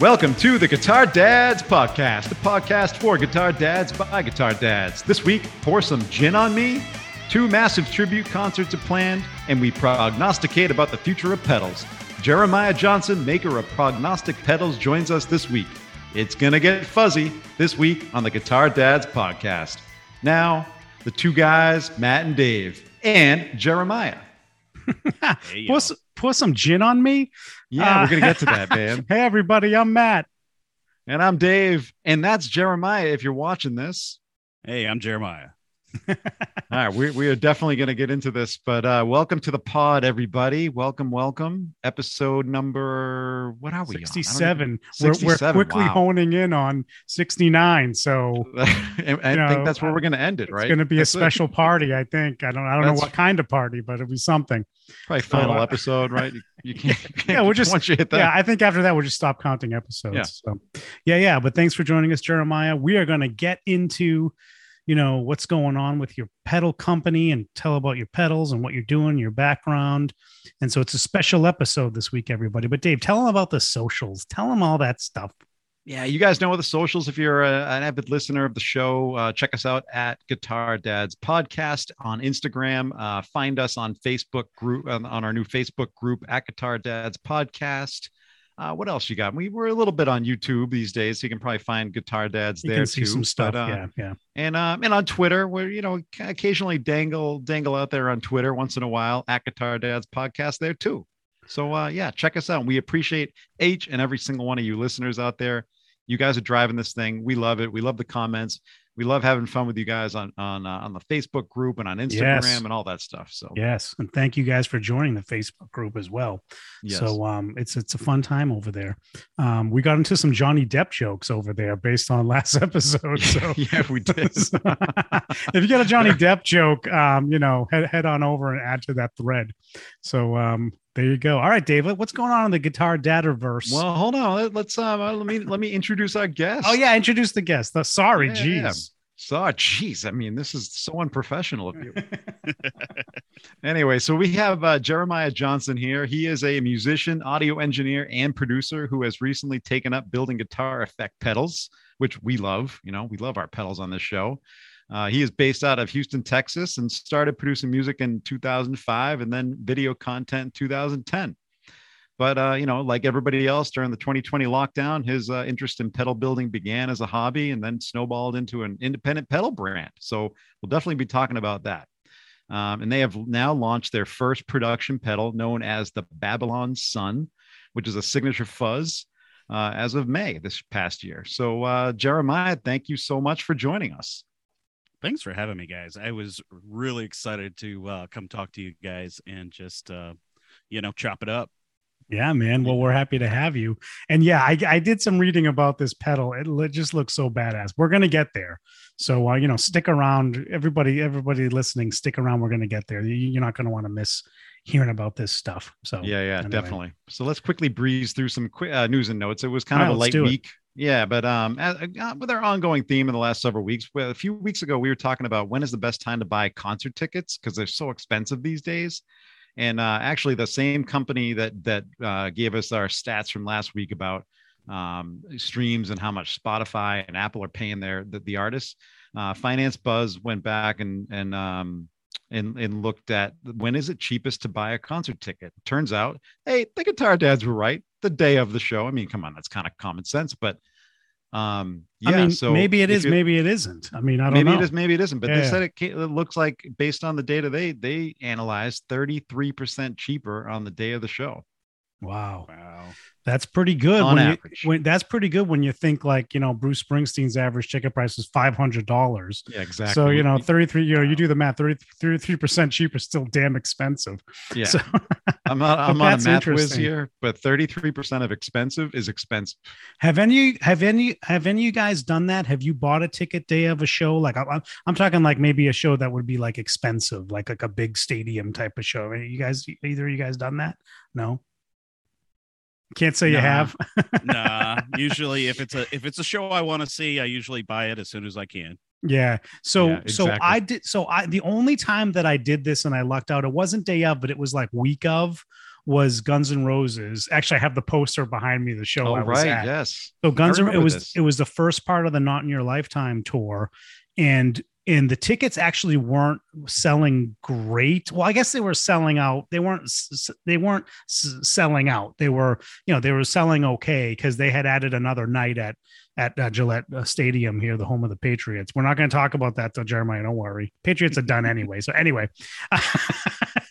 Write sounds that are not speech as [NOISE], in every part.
Welcome to the Guitar Dads Podcast, the podcast for guitar dads by guitar dads. This week, pour some gin on me. Two massive tribute concerts are planned, and we prognosticate about the future of pedals. Jeremiah Johnson, maker of Prognostic Pedals, joins us this week. It's going to get fuzzy this week on the Guitar Dads Podcast. Now, the two guys, Matt and Dave, and Jeremiah. [LAUGHS] pour, s- pour some gin on me. Yeah, Uh, we're going to get to that, man. [LAUGHS] Hey, everybody, I'm Matt. And I'm Dave, and that's Jeremiah if you're watching this. Hey, I'm Jeremiah. All right, we, we are definitely going to get into this, but uh, welcome to the pod, everybody. Welcome, welcome. Episode number, what are we? on? I don't 67. even- We're, we're quickly wow. honing in on 69. So [LAUGHS] I I know, think that's where we're going to end it, Right? it's going to be a That's it. special party, I think. I don't I don't know what kind of party, but it'll be something. Probably final uh, episode, right? You, you [LAUGHS] can't, you can't- Yeah, we're just- once you hit that. Yeah, I think after that, we'll just stop counting episodes. Yeah. So, yeah, yeah. But thanks for joining us, Jeremiah. We are going to get into, you know, what's going on with your pedal company and tell about your pedals and what you're doing, your background. And so it's a special episode this week, everybody. But Dave, tell them about the socials. Tell them all that stuff. Yeah, you guys know the socials. If you're a, an avid listener of the show, uh, check us out at Guitar Dads Podcast on Instagram. Uh, find us on Facebook group on, on our new Facebook group at Guitar Dads Podcast. Uh, what else you got? We were a little bit on YouTube these days, so you can probably find Guitar Dads You there can see too. some stuff. But, uh, yeah, yeah. and um, and on Twitter, where you know occasionally dangle dangle out there on Twitter once in a while at Guitar Dads Podcast there too. So uh, yeah, check us out. We appreciate each and every single one of you listeners out there. You guys are driving this thing. We love it. We love the comments. We love having fun with you guys on on uh, on the Facebook group and on Instagram Yes. and all that stuff. So Yes, and thank you guys for joining the Facebook group as well. yes. So um, it's it's a fun time over there. Um, we got into some Johnny Depp jokes over there based on [LAUGHS] last episode. So [LAUGHS] yeah, we did. [LAUGHS] if you got a Johnny Depp joke, um, you know, head head on over and add to that thread. So um, there you go. All right, David, what's going on in the Guitar Dataverse? well, hold on. Let- Let's um, uh, let me let me introduce our guest. oh yeah, introduce the guest. The, sorry, Yeah, geez. yeah. So, geez, I mean, this is so unprofessional of you. [LAUGHS] anyway, so we have uh, Jeremiah Johnson here. He is a musician, audio engineer, and producer who has recently taken up building guitar effect pedals, which we love. You know, we love our pedals on this show. Uh, he is based out of Houston, Texas, and started producing music in 2005 and then video content in 2010. But uh, you know, like everybody else during the 2020 lockdown, his uh, interest in pedal building began as a hobby and then snowballed into an independent pedal brand. So we'll definitely be talking about that. Um, and they have now launched their first production pedal known as the Babylon Sun, which is a signature fuzz uh, as of May this past year. So, uh, Jeremiah, thank you so much for joining us. Thanks for having me, guys. I was really excited to uh, come talk to you guys and just, uh, you know, chop it up. Yeah, man. Well, we're happy to have you. And yeah, I, I did some reading about this pedal. It, it just looks so badass. We're gonna get there. So uh, you know, stick around. Everybody, everybody listening, stick around. We're gonna get there. You- You're not gonna want to miss hearing about this stuff. So Yeah, yeah, anyway. definitely. So let's quickly breeze through some quick uh, news and notes. It was kind All of right, a light do it. week. Yeah, but um, as, uh, with our ongoing theme in the last several weeks, well, a few weeks ago we were talking about when is the best time to buy concert tickets because they're so expensive these days. And uh, actually, the same company that that uh, gave us our stats from last week about um, streams and how much Spotify and Apple are paying their the, the artists, uh, Finance Buzz went back and and um, and and looked at when is it cheapest to buy a concert ticket. Turns out, hey, the guitar dads were right. The day of the show. I mean, come on, that's kind of common sense, but um, yeah. I mean, so maybe it is, maybe it isn't. I mean, I don't maybe know. it is, maybe it isn't. But they said it, it looks like based on the data they they analyzed, thirty three percent cheaper on the day of the show. Wow, Wow. that's pretty good. On when average. you, when that's pretty good when you think like you know Bruce Springsteen's average ticket price is five hundred dollars. Yeah, exactly. So you know, thirty three. You know, you do the math. 33 percent cheaper, is still damn expensive. yeah. So, [LAUGHS] I'm not [LAUGHS] I'm not a math whiz here, but thirty three percent of expensive is expensive. have any have any have any of you guys done that? Have you bought a ticket day of a show? Like I'm, I'm talking like maybe a show that would be like expensive, like like a big stadium type of show. You guys, either of you guys done that? No. Can't say you have. nah. [LAUGHS] Usually, if it's a if it's a show I want to see, I usually buy it as soon as I can. Yeah. So Yeah, so. I did so I the only time that I did this and I lucked out, it wasn't day of, but it was like week of was Guns N' Roses. Actually, I have the poster behind me, the show Oh, I was right. at. Yes. So Guns N' it was this. it was the first part of the Not in Your Lifetime tour, and and the tickets actually weren't selling great. Well, I guess they were selling out. They weren't they weren't selling out. They were you know they were selling okay because they had added another night at at uh, Gillette uh, Stadium here, the home of the Patriots. We're not going to talk about that, though, Jeremiah. Don't worry. Patriots are done anyway. So anyway, [LAUGHS]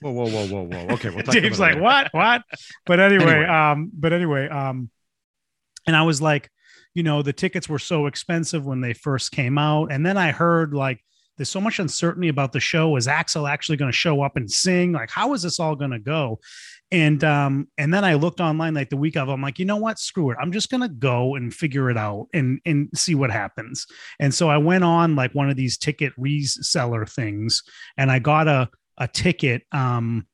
Whoa, whoa, whoa, whoa, whoa. Okay. We'll talk Dave's like, what? What? But anyway, Anyway. um, but anyway, um, and I was like, you know, the tickets were so expensive when they first came out. And then I heard like there's so much uncertainty about the show. Is Axl actually going to show up and sing? Like, how is this all going to go? And um, and then I looked online like the week of, I'm like, you know what? Screw it. I'm just gonna go and figure it out and and see what happens. And so I went on like one of these ticket reseller things, and I got a a ticket um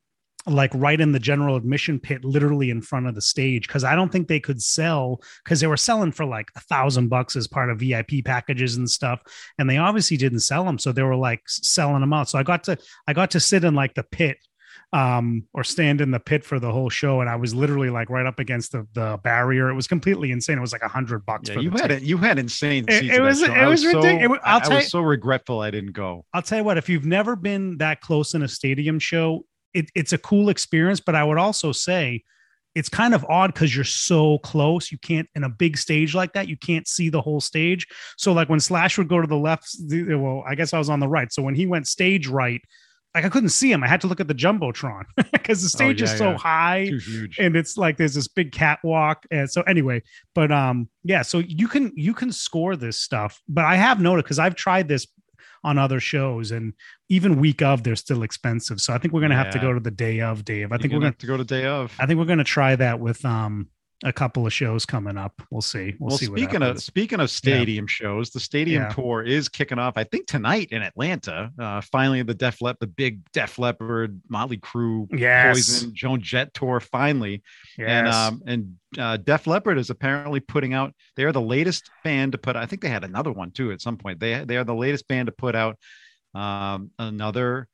like right in the general admission pit literally in front of the stage because i don't think they could sell because they were selling for like a thousand bucks as part of vip packages and stuff and they obviously didn't sell them so they were like selling them out so i got to i got to sit in like the pit um or stand in the pit for the whole show and i was literally like right up against the, the barrier it was completely insane it was like a hundred bucks Yeah, for you had it. You had insane It- it was- it I was so, ridic- it was- I'll I, I tell you- was so regretful I didn't go. I'll tell you what, if you've never been that close in a stadium show, it, it's a cool experience. But I would also say it's kind of odd because you're so close. You can't, in a big stage like that, you can't see the whole stage. So, like when Slash would go to the left, well, I guess I was on the right. So when he went stage right, like I couldn't see him. I had to look at the Jumbotron [LAUGHS] because the stage is Oh, yeah, so yeah. high and it's like there's this big catwalk and so anyway but um yeah so you can you can score this stuff but i have noted because i've tried this on other shows and even week of they're still expensive. So i think we're gonna have to go to the day of dave. I You're think we're gonna gonna have to go to day of. i think we're gonna try that with um a couple of shows coming up we'll see we'll, well, see what speaking of speaking of stadium shows, the stadium Yeah. tour is kicking off. I think tonight in Atlanta. Uh, finally, the Def Lep, the big Def Leppard, Motley Crue, yes Poison, Joan Jett tour. Finally, yes and um and uh, Def Leppard is apparently putting out. They are the latest band to put. I think they had another one too at some point. They they are the latest band to put out um, another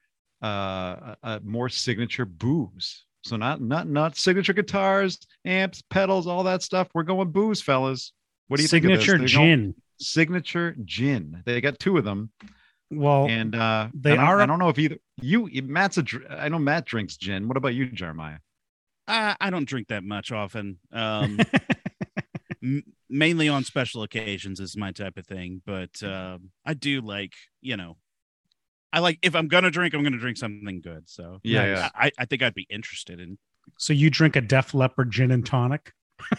uh, a, a more signature booze. So not not not signature guitars, amps, pedals, all that stuff. We're going booze, fellas. What do you signature think? of this? They're going- gin signature gin. They got two of them, well and uh, they I don't, are I don't know if either you Matt's a. dr- I know Matt drinks gin. What about you, Jeremiah? I, I don't drink that much often. Um, [LAUGHS] m- mainly on special occasions is my type of thing, but um, I do like you know. I like if I'm gonna drink, I'm gonna drink something good. So Yeah, Nice. yeah. I, I think I'd be interested in. so you drink a Def Leppard gin and tonic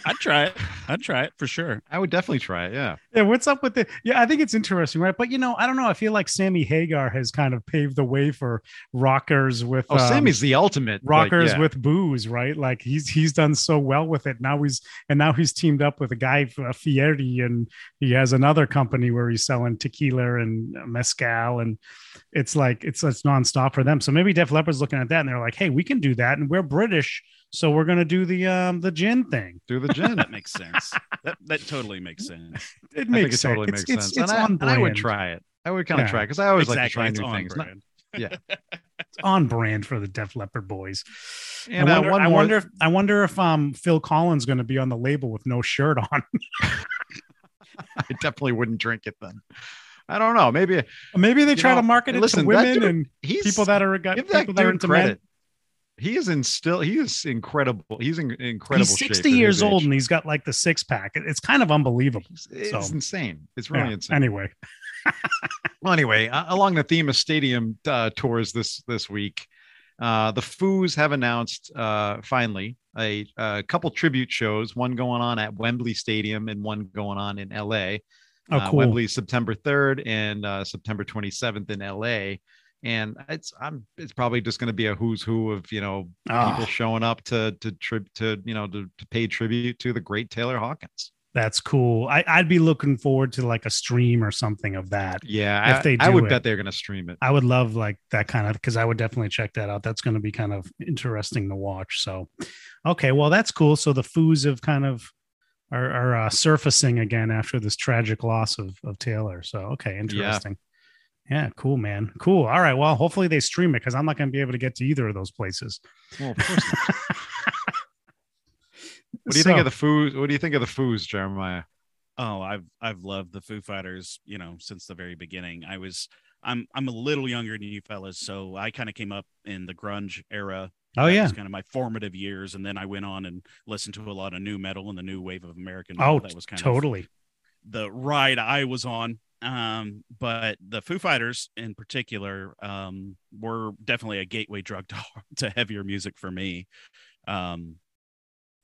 I'd try it. I'd try it for sure. I would definitely try it. Yeah. Yeah, what's up with it? Yeah, I think it's interesting, right? But you know, I don't know. I feel like Sammy Hagar has kind of paved the way for rockers with Oh, um, Sammy's the ultimate like, rockers yeah. with booze, right? Like he's he's done so well with it. Now he's and now he's teamed up with a guy uh, Fieri, and he has another company where he's selling tequila and mezcal, and it's like it's it's nonstop for them. So maybe Def Leppard's looking at that, and they're like, "Hey, we can do that, and we're British." So we're gonna do the um the gin thing. do the gin. That makes sense. that that totally makes sense. [LAUGHS] It I think makes it sense. totally it's, makes it's, sense. It's and, I, on and I would try it. I would kind of Yeah. try because I always exactly. like it's to try on new things. Not- brand. [LAUGHS] It's on brand for the Def Leppard boys. and I uh, wonder, one I more. wonder if I wonder if um Phil Collen is going to be on the label with no shirt on. [LAUGHS] I definitely wouldn't drink it then. I don't know. Maybe Maybe they try know, to market it listen, to women dude- and people that are got give that people that are dude into credit. men. He is in still. He is incredible. He's in incredible. He's 60 at years old and he's got like the six pack. It's kind of unbelievable. It's, So- insane. It's really Yeah. insane. Anyway, Well, anyway, uh, along the theme of stadium uh, tours this this week, uh, the Foos have announced uh, finally a, a couple tribute shows. One going on at Wembley Stadium and one going on in L.A. oh Uh, cool. Wembley September 3rd and uh, September 27th in LA. And it's I'm it's probably just going to be a who's who of you know Ah. people showing up to to trib to you know to, to pay tribute to the great Taylor Hawkins. That's cool. I, I'd be looking forward to like a stream or something of that. Yeah, If I, they I do would it. bet they're going to stream it. I would love like that kind of because I would definitely check that out. That's going to be kind of interesting to watch. So, okay, well that's cool. So the foos have kind of are, are uh, surfacing again after this tragic loss of of Taylor. So okay, interesting. Yeah. Cool, man. Cool. All right. Well, hopefully they stream it because I'm not going to be able to get to either of those places. Well, of course. [LAUGHS] What do you think of the foos? What do you think of the foos, Jeremiah? Oh, I've I've loved the Foo Fighters, you know, since the very beginning. I was I'm I'm a little younger than you fellas, so I kind of came up in the grunge era. Oh That yeah. was kind of my formative years, and then I went on and listened to a lot of nu metal and the new wave of American Oh, that was kind of totally. The ride I was on. Um, but the Foo Fighters in particular um, were definitely a gateway drug to, [LAUGHS] to heavier music for me. Um,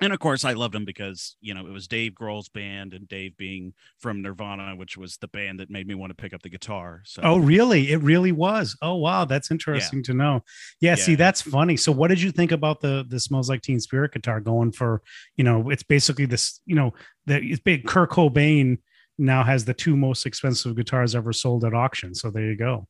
and of course, I loved them because you know it was Dave Grohl's band, and Dave being from Nirvana, which was the band that made me want to pick up the guitar. So, Oh, really? It really was. Oh, wow, that's interesting to know. Yeah, see, that's funny. So, what did you think about the the smells like Teen Spirit guitar going for? You know, it's basically this. You know, that it's big. Kurt Cobain now has the two most expensive guitars ever sold at auction. So there you go.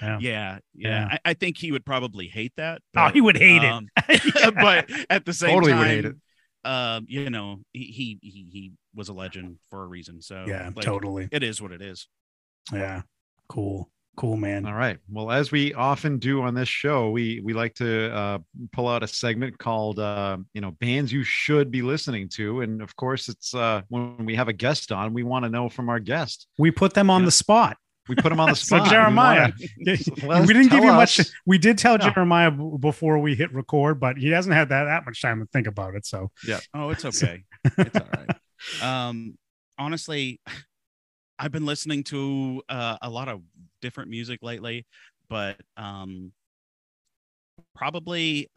Yeah. yeah, yeah, Yeah. I, I think he would probably hate that. Oh, he would hate um, [LAUGHS] it. but at the same Totally time, would hate it. um, you know, he, he he he was a legend for a reason. So yeah, like, totally. it is what it is. Yeah, cool, cool, man. All right. Well, as we often do on this show, we we like to uh, pull out a segment called uh, you know bands you should be listening to, and of course, it's uh, when we have a guest on, we want to know from our guest. We put them on Yeah. the spot. We put them on the [LAUGHS] So spot. We Jeremiah, wanna- [LAUGHS] [LAUGHS] we didn't give you much. us. We did tell No. Jeremiah before we hit record, but he hasn't had that that much time to think about it. So yeah. Oh, it's okay. it's all right. Um, honestly, I've been listening to uh, a lot of different music lately, but um, probably,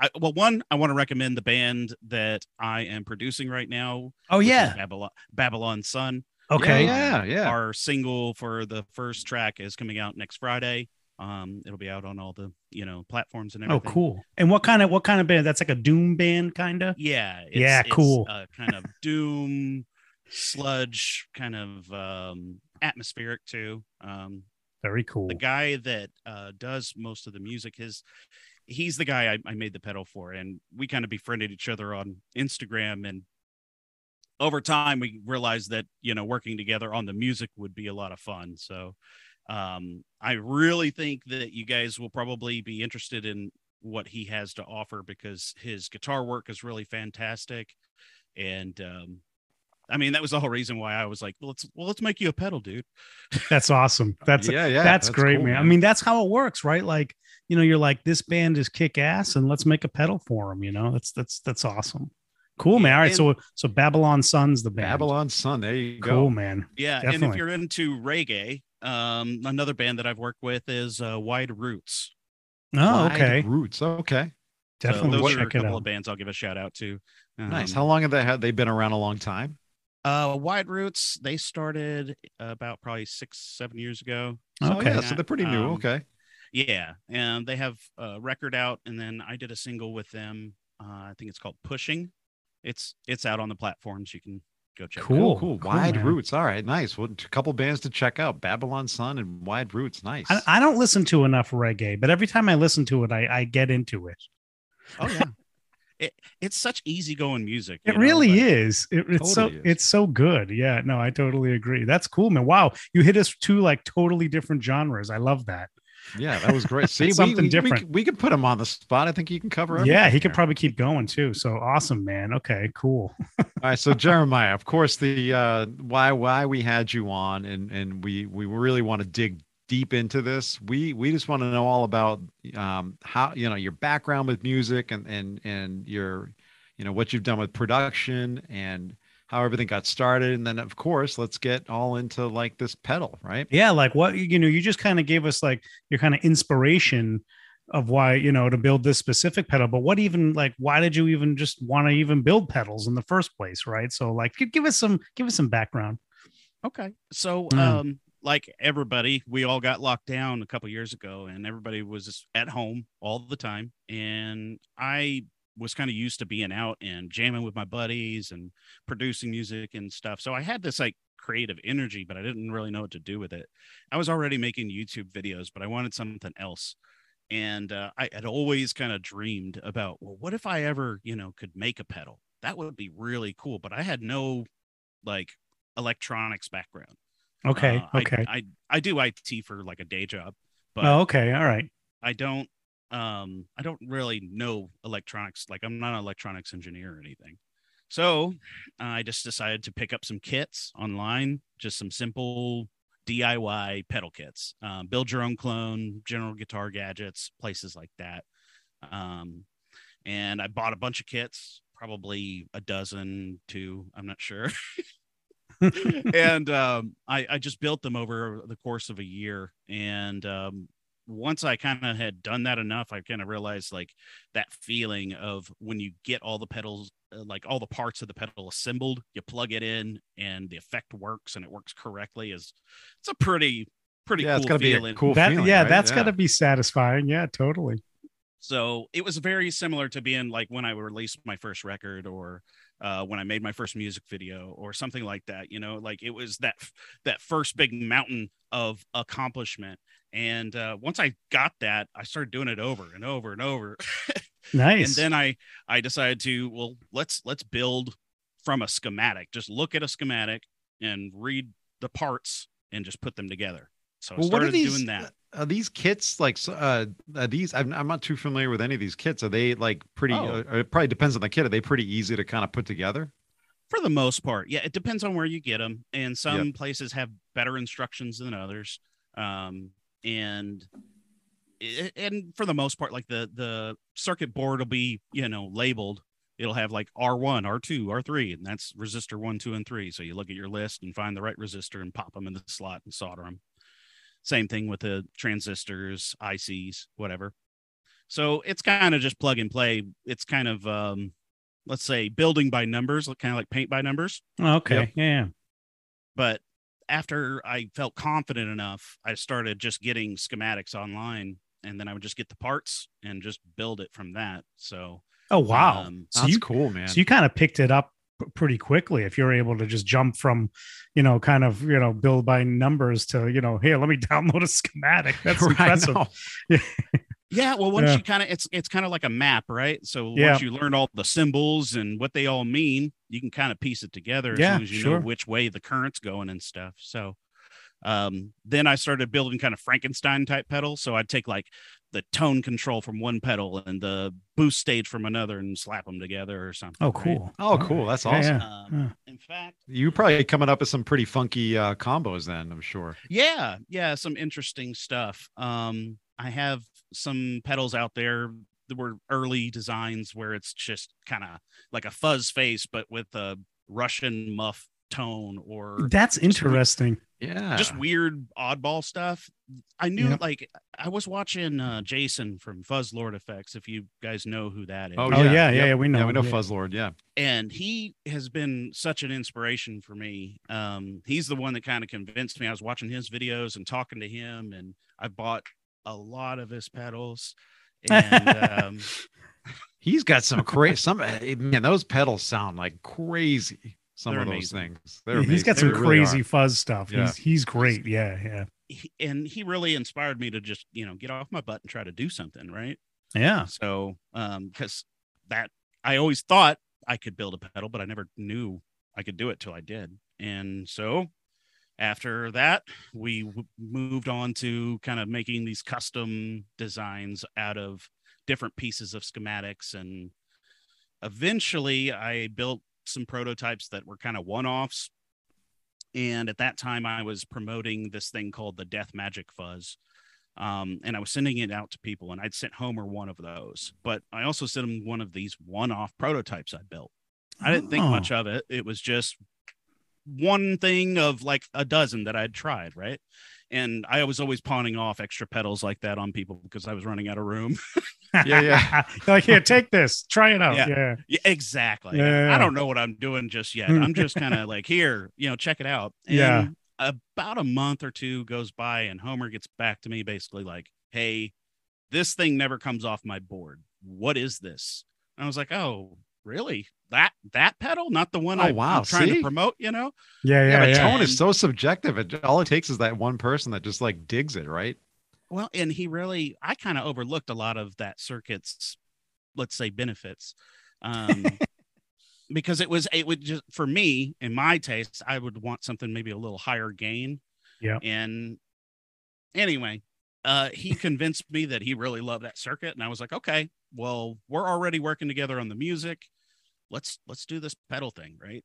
I, well, one I want to recommend the band that I am producing right now. Oh yeah. Babylon Babylon Sun. Okay. Yeah, yeah. Our single for the first track is coming out next Friday. Um, it'll be out on all the you know platforms and everything. Oh, everything. cool. And what kind of what kind of band? That's like a doom band, kind of. Yeah. It's, Yeah, it's, cool. uh, kind of doom, sludge, kind of um, atmospheric too. Um, Very cool. the guy that uh, does most of the music, his he's the guy I, I made the pedal for, and we kind of befriended each other on Instagram. And over time, we realized that you know working together on the music would be a lot of fun. So um, I really think that you guys will probably be interested in what he has to offer because his guitar work is really fantastic and um i mean that was the whole reason why i was like well, let's well let's make you a pedal dude [LAUGHS] That's awesome. That's yeah, yeah. that's, great, cool, man. I mean, that's how it works, right? Like, you know, you're like, this band is kick ass, and let's make a pedal for them. You know, that's that's that's awesome. Cool, man. All right, and- so so Babylon Sun's the band. Babylon Sun. There you go. Cool, man. yeah and if you're into reggae um another band that i've worked with is uh wide roots Oh, Wide okay. Roots. Okay. so Definitely those are a check it couple out. of bands i'll give a shout out to Nice. Um, How long have they had? They've been around a long time. Uh wide roots they started about probably six seven years ago Oh, Okay. yeah, so they're pretty new. Um, okay. Yeah, and they have a record out, and then I did a single with them. Uh, I think it's called Pushing. It's it's out on the platforms. You can go check. Cool. It out. Cool, cool. Cool, Wide. Roots. All right, nice. Well, a couple bands to check out: Babylon Sun and Wide Roots. Nice. I, I don't listen to enough reggae, but every time I listen to it, I, I get into it. Oh yeah, it it's such easygoing music. It know, really like- is. It, it's Totally so is. it's so good. Yeah, no, I totally agree. That's cool, man. Wow, you hit us two like totally different genres. I love that. yeah, that was great. [LAUGHS] See, Something we, we different. could- We, could put him on the spot. I think he can cover. everything Yeah, he could here. probably keep going too. So awesome, man. Okay, cool. All right, so [LAUGHS] Jeremiah, of course, the uh, why why we had you on, and and we we really want to dig deep into this. We we just want to know all about um, how you know your background with music and and and your you know what you've done with production and how everything got started, and then of course let's get all into like this pedal, right? Yeah, like what you know, you just kind of gave us like your kind of inspiration of why you know to build this specific pedal. But what even like why did you even just want to even build pedals in the first place, right? So like, give us some give us some background. Okay, so Mm. um, like everybody, we all got locked down a couple years ago, and everybody was at home all the time. And I was kind of used to being out and jamming with my buddies and producing music and stuff. So I had this like creative energy, but I didn't really know what to do with it. I was already making YouTube videos, but I wanted something else. And uh, I had always kind of dreamed about, well, what if I ever, you know, could make a pedal? That would be really cool. But I had no like electronics background. Okay. Uh, okay. I, I, I do IT for like a day job, but oh, okay. All right. I don't um I don't really know electronics. Like I'm not an electronics engineer or anything. So I just decided to pick up some kits online, just some simple DIY pedal kits. Um, build your own clone, general guitar gadgets, places like that. Um, and I bought a bunch of kits, probably a dozen, two, I'm not sure. [LAUGHS] [LAUGHS] and um, I, I just built them over the course of a year. And um, once I kind of had done that enough, I kind of realized like that feeling of when you get all the pedals, uh, like all the parts of the pedal assembled, you plug it in and the effect works and it works correctly is it's a pretty, pretty yeah, cool it's gotta feeling. be a cool that feeling. yeah, right? that's yeah. got to be satisfying. Yeah, totally. So it was very similar to being like when I released my first record or uh, when I made my first music video or something like that. You know, like it was that that first big mountain of accomplishment. And uh, once I got that, I started doing it over and over and over. [LAUGHS] Nice. and then I I decided to well let's let's build from a schematic. Just look at a schematic and read the parts and just put them together. So I Well, what are started these? doing that. Are these kits like uh, these? I'm, I'm not too familiar with any of these kits. Are they like pretty? Oh. Uh, it probably depends on the kit. Are they pretty easy to kind of put together? for the most part yeah it depends on where you get them and some places have better instructions than others um and and for the most part like the the circuit board will be you know labeled it'll have like r1 r2 r3 and that's resistor 1 2 and 3 so you look at your list and find the right resistor and pop them in the slot and solder them same thing with the transistors ics whatever so it's kind of just plug and play it's kind of um let's say building by numbers kind of like paint by numbers okay. Yep. Yeah. but after I felt confident enough, I started just getting schematics online and then I would just get the parts and just build it from that. So, Oh wow. um, so That's you cool, man. so you kind of picked it up p- pretty quickly if you're able to just jump from you know kind of you know build by numbers to you know here let me [LAUGHS] download a schematic [LAUGHS] that's Right, impressive no. [LAUGHS] yeah, well, once Yeah. you kind of, it's, it's kind of like a map, right? So Yeah. once you learn all the symbols and what they all mean, you can kind of piece it together as Yeah, long as you sure. know which way the current's going and stuff. So, um, then I started building kind of Frankenstein type pedals. So I'd take like the tone control from one pedal and the boost stage from another and slap them together or something. oh right? cool Oh, cool. That's Yeah, awesome. yeah. Um, Yeah. In fact, You probably coming up with some pretty funky uh, combos then. I'm sure. yeah, yeah, some interesting stuff. Um, I have some pedals out there that were early designs where it's just kind of like a fuzz face, but with a Russian muff tone or that's interesting Yeah. just weird oddball stuff. I knew Yeah. like I was watching uh, Jason from Fuzz Lord Effects, if you guys know who that is. Oh, Oh, yeah. yeah, yeah, Yep. yeah, we know, Yeah, we know yeah. Fuzzlord. Yeah. and he has been such an inspiration for me. Um, he's the one that kind of convinced me. I was watching his videos and talking to him, and I bought a lot of his pedals. And um, [LAUGHS] He's got some crazy. Some eh, man, those pedals sound like crazy. Some They're of those things. They're he's got some They crazy are. fuzz stuff Yeah. he's he's great yeah yeah he, and he really inspired me to just you know get off my butt and try to do something right. yeah So, um, because that I always thought I could build a pedal, but I never knew I could do it till I did. And so, after that, we w- moved on to kind of making these custom designs out of different pieces of schematics. And eventually, I built some prototypes that were kind of one offs. And at that time, I was promoting this thing called the Death Magic Fuzz um, and I was sending it out to people, and I'd sent Homer one of those, but I also sent him one of these one-off prototypes I built. I didn't think Oh. much of it. It was just one thing of like a dozen that I'd tried, right? And I was always pawning off extra pedals like that on people because I was running out of room. Yeah, yeah. [LAUGHS] like here take this try it out Yeah. yeah, yeah, exactly. Yeah. I don't know what I'm doing just yet. I'm just kind of [LAUGHS] like, here, you know, check it out. And Yeah. about a month or two goes by, and Homer gets back to me basically like, hey, this thing never comes off my board. What is this? And I was like, oh, really? That that pedal, not the one Oh, I, wow, I'm trying see? to promote. You know? Yeah, Yeah, yeah, yeah. tone is so subjective. It, all it takes is that one person that just like digs it, right? Well, and he really, I kind of overlooked a lot of that circuit's, let's say, benefits. Um, [LAUGHS] because it was, it would just, for me, in my taste, I would want something maybe a little higher gain. Yeah. And anyway, uh, he convinced me that he really loved that circuit. And I was like, okay, well, we're already working together on the music. Let's, let's do this pedal thing. Right.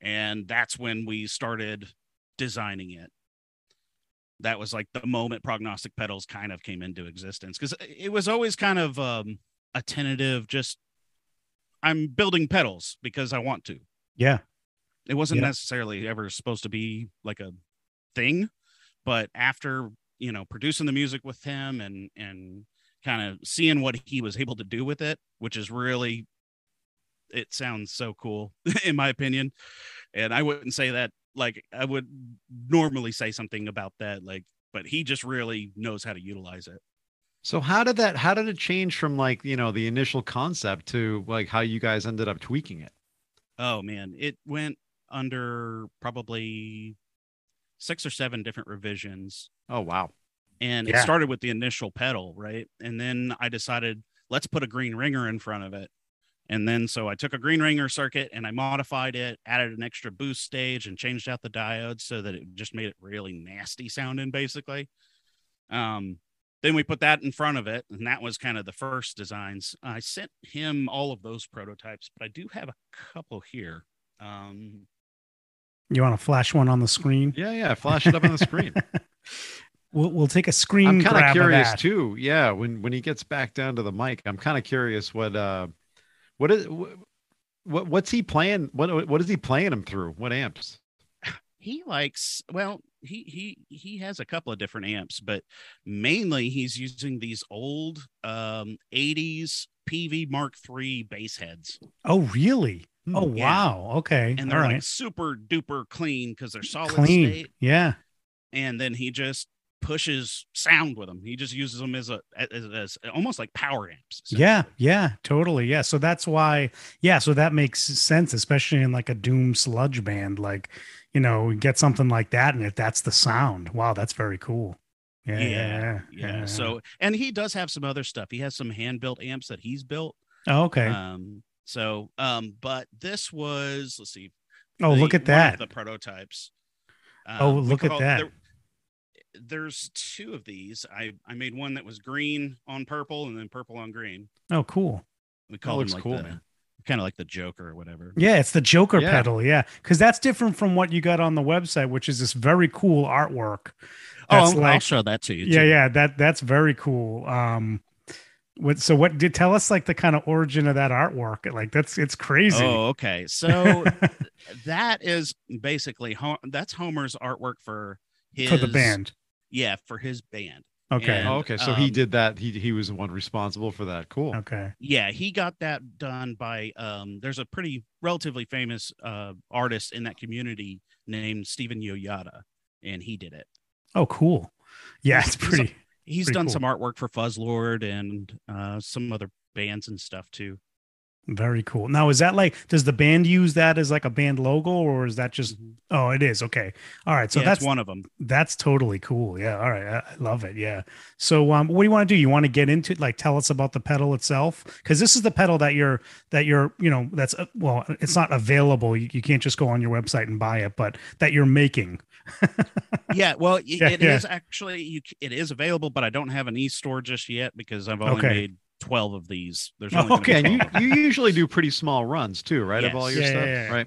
And that's when we started designing it that was like the moment prognostic pedals kind of came into existence because it was always kind of um, a tentative just i'm building pedals because i want to yeah. it wasn't Yeah. necessarily ever supposed to be like a thing but after you know producing the music with him and and kind of seeing what he was able to do with it which is really it sounds so cool [LAUGHS] in my opinion and i wouldn't say that like i would normally say something about that like but he just really knows how to utilize it So how did that how did it change from like, you know, the initial concept to like how you guys ended up tweaking it? oh man it went under probably six or seven different revisions Oh wow. And it started with the initial pedal right and then i decided let's put a green ringer in front of it and then so i took a green ringer circuit and i modified it added an extra boost stage and changed out the diodes so that it just made it really nasty sounding basically um then we put that in front of it and that was kind of the first designs i sent him all of those prototypes but i do have a couple here um You want to flash one on the screen? Yeah, yeah. Flash it up on the screen. [LAUGHS] We'll we'll take a screen I'm kind of curious that. too. Yeah, when when he gets back down to the mic, I'm kind of curious what uh what is what what's he playing? What what is he playing him through? What amps? he likes well he he he has a couple of different amps but mainly he's using these old um 80s pv mark iii bass heads Oh, really? Hmm. Oh, Yeah. wow. Okay. and they're right. like super duper clean because they're solid Clean. state Yeah. and then he just pushes sound with them he just uses them as a as, as almost like power amps Yeah. Yeah. Totally. Yeah. So that's why. Yeah. So that makes sense, especially in like a doom sludge band. Like, you know, get something like that, and if that's the sound, wow, that's very cool. Yeah. Yeah, yeah so and he does have some other stuff he has some hand built amps that he's built Oh, okay. Um, so, um, but this was, let's see. oh, the- look at that. The prototypes. Oh, Um, we look at that. there- there's two of these. I I made one that was green on purple and then purple on green. Oh, cool. We call them looks like cool, the, man. kind of like the Joker or whatever. Yeah, it's the Joker Yeah. pedal. Yeah, because that's different from what you got on the website, which is this very cool artwork. Oh, That's I'll, I'll show that to you. yeah, too. yeah, that that's very cool. Um, what? So, what did tell us like the kind of origin of that artwork? Like, that's it's crazy. Oh, okay. So [LAUGHS] that is basically Ho- that's Homer's artwork for his for the band. Yeah, for his band. Okay. And, oh, okay, so he um, did that. He he was the one responsible for that. Cool. Okay. yeah he got that done by um there's a pretty relatively famous uh artist in that community named Stephen Yoyada and he did it Oh, cool. Yeah, He's- it's pretty. he's Pretty done cool. some artwork for Fuzzlord and uh some other bands and stuff too Very cool. Now, is that like, does the band use that as like a band logo or is that just, oh, it is. Okay. All right. So yeah, that's, one of them that's totally cool. Yeah. All right. I, I love it. Yeah. So, um, what do you want to do? You want to get into like, tell us about the pedal itself? Cause this is the pedal that you're, that you're, you know, that's, uh, well, it's not available. You, you can't just go on your website and buy it, but that you're making. [LAUGHS] yeah well it Yeah, it is yeah. actually you it is available but I don't have an e-store just yet because I've only Okay. made 12 of these there's Oh, only Okay, and you 12 of them. you usually do pretty small runs too, right? Of all your Yeah, stuff, yeah, yeah. right?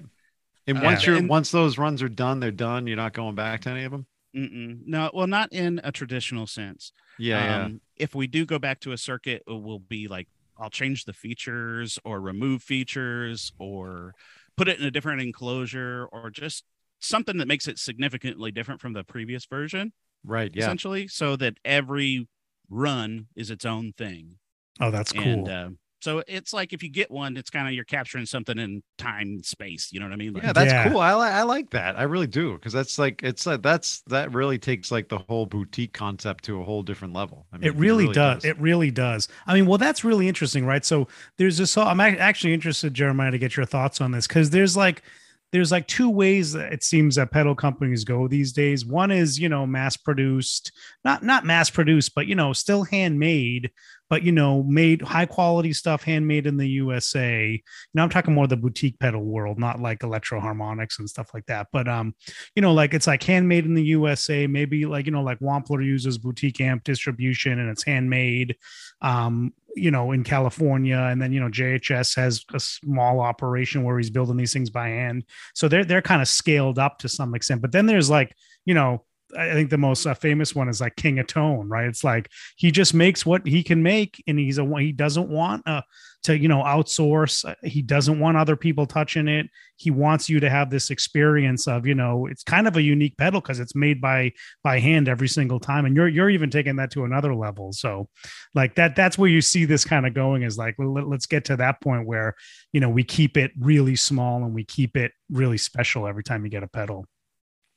And Uh, once you're and- once those runs are done, they're done. You're not going back to any of them. Mm-mm. no well not in a traditional sense Yeah, um, if we do go back to a circuit it will be like i'll change the features or remove features or put it in a different enclosure or just something that makes it significantly different from the previous version right. Yeah, essentially so that every run is its own thing Oh, that's cool. and uh, So it's like if you get one, it's kind of you're capturing something in time and space. You know what I mean? Like, Yeah, that's Yeah. cool. I, li- I like that. I really do because that's like it's like that's that really takes like the whole boutique concept to a whole different level. I mean, it really, does. It really does. I mean, well, that's really interesting, right? So there's this. I'm actually interested, Jeremiah, to get your thoughts on this because there's like there's like two ways that it seems that pedal companies go these days. One is you know mass produced, not not mass produced, but you know still handmade, but you know made high quality stuff handmade in the USA. Know, I'm talking more the boutique pedal world, not like Electro-Harmonix and stuff like that. But um, you know, like it's like handmade in the USA. Maybe like you know, like Wampler uses boutique amp distribution and it's handmade. Um, you know, in California, and then you know, JHS has a small operation where he's building these things by hand. So they're they're kind of scaled up to some extent. But then there's like you know. I think the most uh, famous one is like King of Tone, right? It's like he just makes what he can make, and he's a he doesn't want uh, to you know outsource. Uh, He doesn't want other people touching it he wants you to have this experience of you know it's kind of a unique pedal because it's made by by hand every single time and you're you're even taking that to another level so like that that's where you see this kind of going is like let, let's get to that point where you know we keep it really small and we keep it really special every time you get a pedal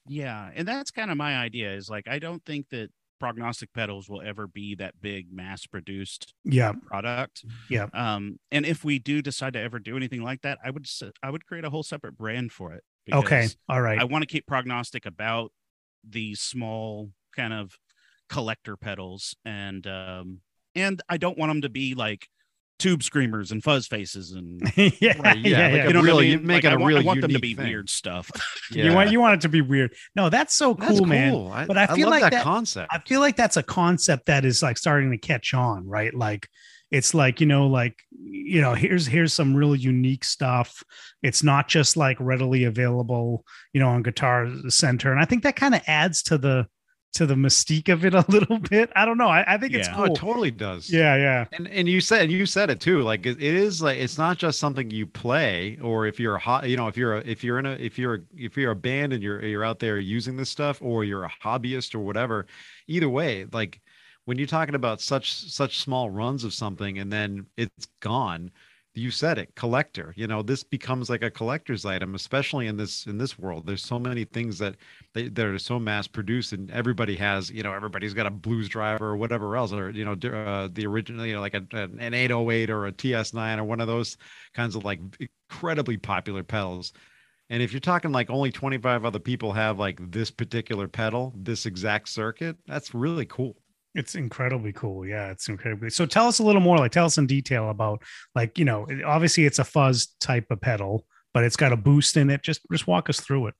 Yeah, and that's kind of my idea. Is like I don't think that prognostic pedals will ever be that big mass produced yeah product. Yeah. Um, and if we do decide to ever do anything like that, I would i would create a whole separate brand for it. okay all right I want to keep prognostic about these small kind of collector pedals and um and I don't want them to be like tube screamers and fuzz faces and [LAUGHS] yeah, Right, yeah, yeah, like yeah. you know what I really- mean? you make Like, it I a want, I really want them to be thing. weird stuff. yeah. [LAUGHS] [LAUGHS] you want you want it to be weird no that's so That's cool man. I, But I feel love like that, that- concept. I feel like that's a concept that is like starting to catch on, right? Like it's like, you know, like, you know, here's here's some really unique stuff. It's not just like readily available, you know, on Guitar Center. And I think that kind of adds to the to the mystique of it a [LAUGHS] little bit. I don't know. I, I think it's Yeah. Oh, it totally does. yeah, yeah. And and you said you said it too. Like it, it is like it's not just something you play, or if you're a hot, you know, if you're a, if you're in a if you're a, if you're a band and you're you're out there using this stuff, or you're a hobbyist or whatever. Either way, like when you're talking about such such small runs of something and then it's gone, you said it, collector. You know, this becomes like a collector's item, especially in this in this world. There's so many things that they, that are so mass produced, and everybody has, you know, everybody's got a blues driver or whatever else, or you know, uh, the original, you know, like a, an 808 or a TS9 or one of those kinds of like incredibly popular pedals. And if you're talking like only 25 other people have like this particular pedal, this exact circuit, that's really cool. It's incredibly cool. Yeah, it's incredibly. So tell us a little more, like tell us in detail about like, you know, obviously it's a fuzz type of pedal, but it's got a boost in it. Just just walk us through it.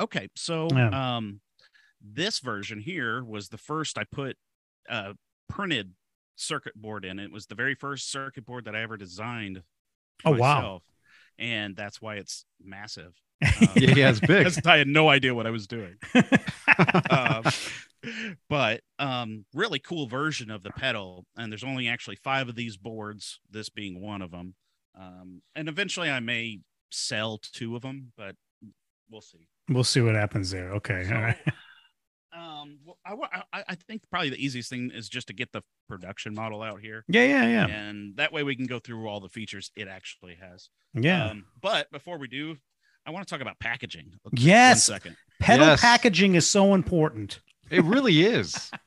Okay, so Yeah. um, this version here was the first I put a printed circuit board in. It was the very first circuit board that I ever designed. Oh, wow. And that's why it's massive. [LAUGHS] Yeah, yeah, it's big. Because [LAUGHS] I had no idea what I was doing. [LAUGHS] um, but um, really cool version of the pedal. And there's only actually five of these boards, this being one of them. Um, and eventually I may sell two of them, but we'll see. we'll see what happens there. Okay. So, All right. um, well, I, I, I think probably the easiest thing is just to get the production model out here. Yeah, yeah, yeah. And that way we can go through all the features it actually has. Yeah. Um, but before we do, I want to talk about packaging. Just Yes. One second. Pedal Yes. packaging is so important. It really is. [LAUGHS]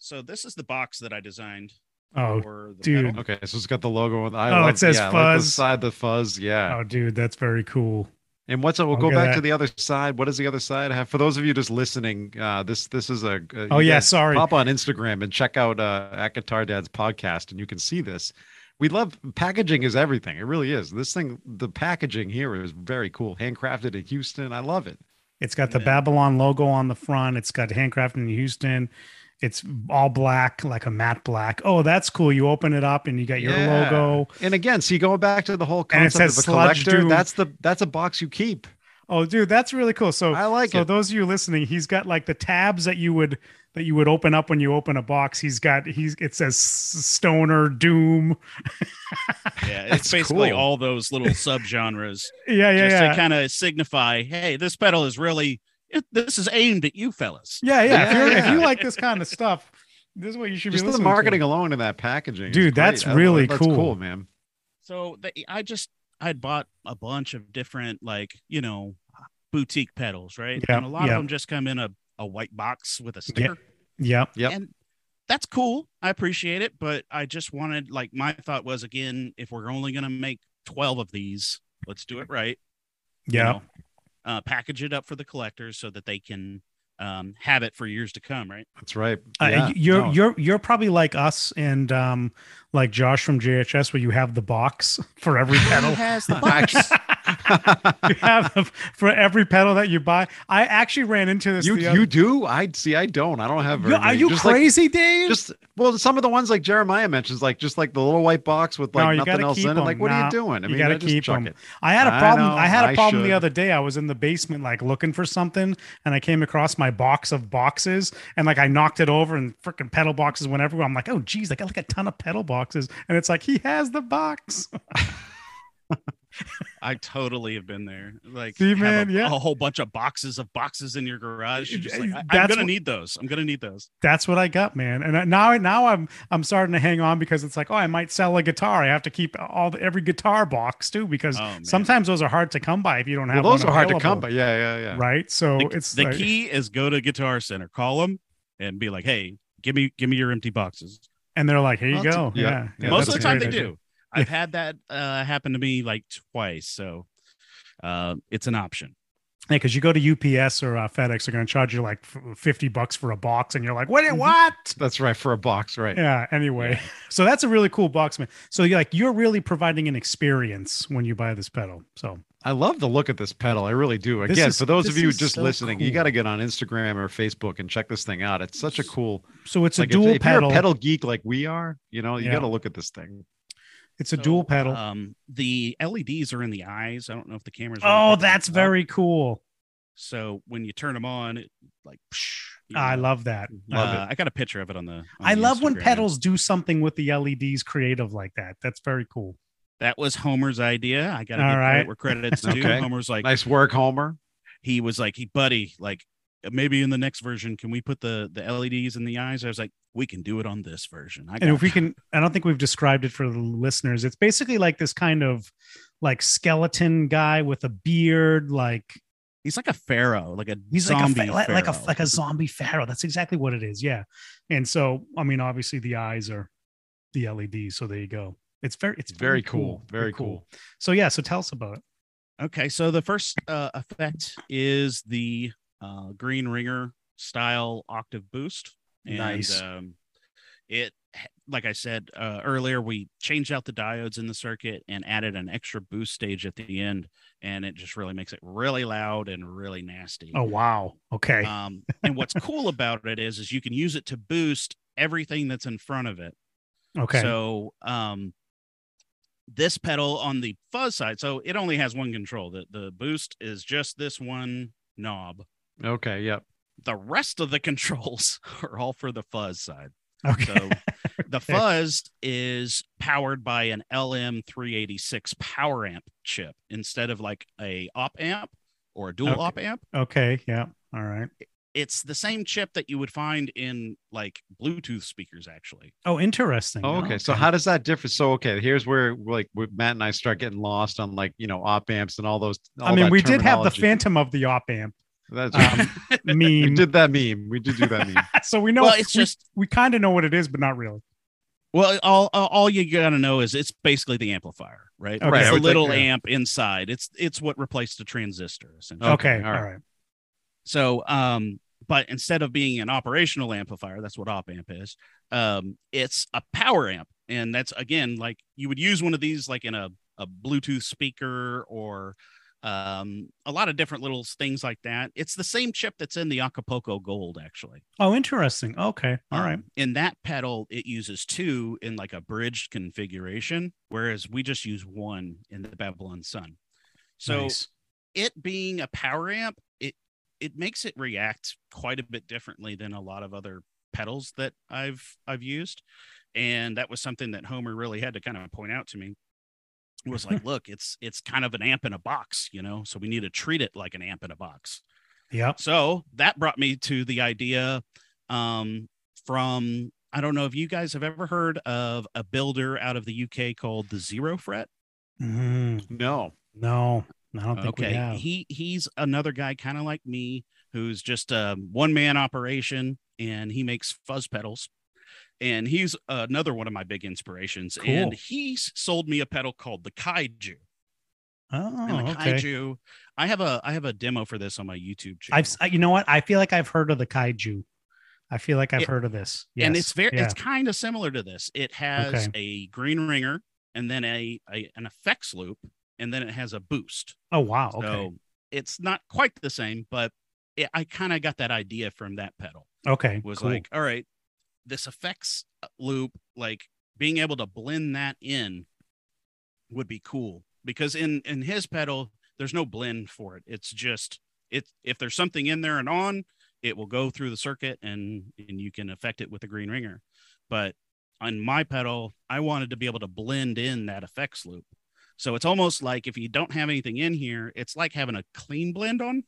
So this is the box that I designed Oh, for the dude. pedal. Okay, so it's got the logo. on- I Oh, it love, says yeah, I like the fuzz. side, the fuzz. Yeah. oh, dude, that's very cool. And what's we'll I'll go back that. to the other side. What does the other side have? For those of you just listening, uh, this this is a. a- Oh yeah, sorry. Pop on Instagram and check out uh, at Guitar Dad's podcast, and you can see this. We love packaging is everything. It really is. This thing, the packaging here is very cool. Handcrafted in Houston. I love it. It's got the Yeah. Babylon logo on the front. It's got handcrafted in Houston. It's all black, like a matte black. Oh, that's cool. You open it up and you got your Yeah. logo. And again, see, going back to the whole concept of a collector, Doom. that's the that's a box you keep. Oh, dude, that's really cool. So I like so it. those of you listening, he's got like the tabs that you would that you would open up when you open a box. He's got he's it says Stoner Doom. Yeah, it's basically cool. all those little subgenres [LAUGHS] Yeah, yeah, just yeah. to kind of signify, hey, this pedal is really it, this is aimed at you fellas. yeah, yeah. if, Yeah, you're, if you like this kind of stuff, this is what you should Just be the marketing to. alone in that packaging, Dude, that's I- really that's cool. cool, man. So they, I just I'd bought a bunch of different like you know boutique pedals, right? Yeah, and a lot yeah. of them just come in a, a white box with a sticker. yeah, Yep. And that's cool. I appreciate it, but I just wanted like my thought was again, if we're only gonna make twelve of these, let's do it right. you Yeah. know, uh, package it up for the collectors so that they can um, have it for years to come, right? That's right. Uh, you're No. you're you're probably like us and um like Josh from JHS where you have the box [LAUGHS] for every [LAUGHS] pedal. has the [LAUGHS] box? [LAUGHS] you have the- for every pedal that you buy. I actually ran into this. you the other- you do? I see. I don't. I don't have. Very are you Just like- crazy, Dave? just well, some of the ones like Jeremiah mentions, like just like the little white box with No, like you nothing else in it. Like, what are you doing? I you mean, gotta I just keep chuck 'em. it. I had a problem. know, I, had a problem the other day. I was in the basement, like looking for something, and I came across my box of boxes, and like I knocked it over, and freaking pedal boxes went everywhere. I'm like, oh geez, I got like a ton of pedal boxes, and it's like he has the box. [LAUGHS] I totally have been there. Like, See, have man, a, yeah. a whole bunch of boxes of boxes in your garage. You're just like, I, am That's gonna what- need those. I'm gonna need those. That's what I got, man. And now, now I'm I'm starting to hang on because it's like, oh, I might sell a guitar. I have to keep all the, every guitar box too because Oh, sometimes those are hard to come by if you don't Well, have. those one are hard to come by. Yeah, yeah, yeah. right? So The, it's the like- key is go to Guitar Center, call them, and be like, hey, give me give me your empty boxes. and they're like, here you Well, that's- go. yeah, Yeah, yeah, Most of the time they idea. do. I've had that uh, happen to me like twice, so uh, it's an option. Yeah, because you go to UPS or uh, FedEx, they're going to charge you like fifty bucks for a box, and you're like, what? Mhm. What? That's right for a box, right? Yeah. Anyway, Yeah. [LAUGHS] so that's a really cool box, man. So you're like, you're really providing an experience when you buy this pedal. So I love the look at this pedal. I really do. This Again, is- for those of you just so listening, you got to get on Instagram or Facebook and check this thing out. It's such a cool. so it's like a dual if, if you're pedal. a pedal geek like we are, you know, you Yeah. got to look at this thing. It's a So, dual pedal. Um, the LEDs are in the eyes. I don't know if the cameras. oh, that's them up. very cool. So when you turn them on, it like. psh, I know. love that. Love Uh, I got a picture of it on the. on I the love when pedals do something with the LEDs creative like that. That's very cool. That was Homer's idea. I got to All give right. credit where credit's [LAUGHS] due. Okay. Homer's like, Nice work, Homer. he was like, he buddy, like maybe in the next version, can we put the the LEDs in the eyes? I was like, we can do it on this version. I and if we can i don't think we've described it for the listeners it's basically like this kind of like skeleton guy with a beard like he's like a pharaoh, like a he's like a zombie fa- like, like a like a zombie pharaoh that's exactly what it is yeah and so i mean obviously the eyes are the leds so there you go it's very it's It's very cool. Very cool. so yeah so tell us about it Okay, so the first uh, effect is the uh, Green Ringer style octave boost. And, Nice. Um, it, like I said uh, earlier, we changed out the diodes in the circuit and added an extra boost stage at the end, and it just really makes it really loud and really nasty. oh wow okay Um, and what's [LAUGHS] cool about it is, is you can use it to boost everything that's in front of it. okay So um this pedal on the fuzz side, so it only has one control. The the boost is just this one knob. Okay. Yep. The rest of the [LAUGHS] controls are all for the fuzz side. okay So [LAUGHS] the fuzz is powered by an LM386 power amp chip instead of like a op amp or a dual Okay. op amp. okay yeah all right It's the same chip that you would find in like Bluetooth speakers actually. oh interesting Oh, okay. So how does that differ? So okay, here's where like where Matt and I start getting lost on like you know op amps and all those. i mean we did have the phantom of the op amp That's um, [LAUGHS] [LAUGHS] we did that meme. We did do that meme. [LAUGHS] so we know well, it's we- just we kind of know what it is but not really Well, all all all you gotta know is it's basically the amplifier, right? Okay. Right, It's I a would think, little yeah. amp inside. It's it's what replaced the transistor. Essentially. okay, Okay, all all right. right. So, um, but instead of being an operational amplifier, that's what op amp is. Um, it's a power amp, and that's again like you would use one of these like in a a Bluetooth speaker or um a lot of different little things like that. It's the same chip that's in the Acapulco Gold, actually. Oh, interesting. Okay. All right. Um, In that pedal, it uses two in like a bridged configuration, whereas we just use one in the Babylon Sun. So nice. it being a power amp, it it makes it react quite a bit differently than a lot of other pedals that I've I've used. And that was something that Homer really had to kind of point out to me. It was like, look, it's it's kind of an amp in a box, you know, so we need to treat it like an amp in a box. Yeah. So that brought me to the idea um, from I don't know if you guys have ever heard of a builder out of the UK called the Zero Fret. Mm, No. no, I don't think we okay have. he he's another guy kind of like me who's just a one man operation and he makes fuzz pedals and he's another one of my big inspirations and Cool. he's sold me a pedal called the kaiju oh, and the oh, okay. kaiju i have a i have a demo for this on my youtube channel I've you know what? I feel like I've heard of the kaiju. I feel like I've It- heard of this. and it's very yeah. it's kind of similar to this it has Okay. a green ringer and then a, a an effects loop and then it has a boost oh wow. Okay. so it's not quite the same but it, i kind of got that idea from that pedal okay. was cool. like all right this effects loop like being able to blend that in would be cool. Because in in his pedal there's no blend for it. It's just it if there's something in there and on it will go through the circuit and and you can affect it with a green ringer. But on my pedal i wanted to be able to blend in that effects loop. So it's almost like if you don't have anything in here it's like having a clean blend on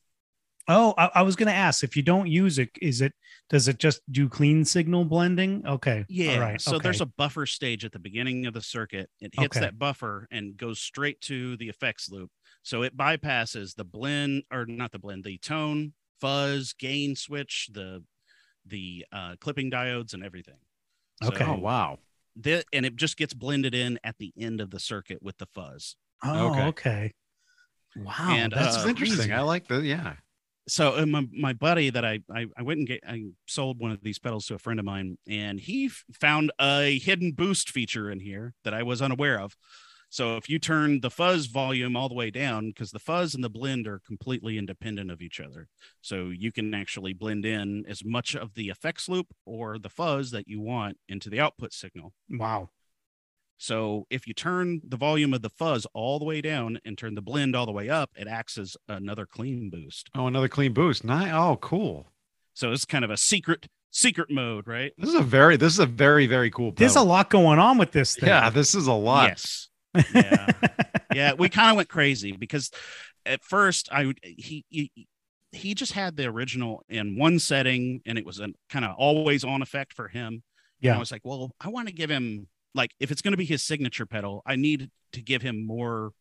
Oh, I, I was going to ask if you don't use it, is it does it just do clean signal blending? Okay. Yeah. All right. So there's a buffer stage at the beginning of the circuit. It hits Okay. that buffer and goes straight to the effects loop. So it bypasses the blend or not the blend, the tone, fuzz, gain switch, the the uh, clipping diodes and everything. Okay. Oh, wow. thi- and it just gets blended in at the end of the circuit with the fuzz. Oh, okay. okay. Wow. And, that's That's uh, interesting. I like the, yeah. So uh, my, my buddy that I, I I went and get I sold one of these pedals to a friend of mine, and he found a hidden boost feature in here that I was unaware of. So if you turn the fuzz volume all the way down, because the fuzz and the blend are completely independent of each other, so you can actually blend in as much of the effects loop or the fuzz that you want into the output signal. Wow. So if you turn the volume of the fuzz all the way down and turn the blend all the way up, it acts as another clean boost. Oh, another clean boost. Nice. Oh, cool. So it's kind of a secret secret mode, right? This is a very, this is a very, very cool. There's a lot going on with this thing. Yeah, this is a lot. Yes. Yeah. yeah, we kind of went crazy because at first I he, he he just had the original in one setting and it was a kind of always on effect for him. And Yeah. I was like, well, I want to give him like if it's going to be his signature pedal, I need to give him more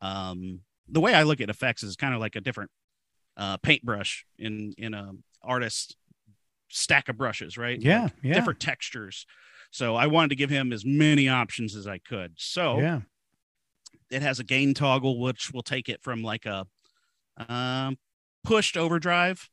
um the way I look at effects is kind of like a different uh paintbrush in in a artist stack of brushes, right? yeah. Like Yeah. different textures. So I wanted to give him as many options as I could. So Yeah. it has a gain toggle, which will take it from like a um, pushed overdrive.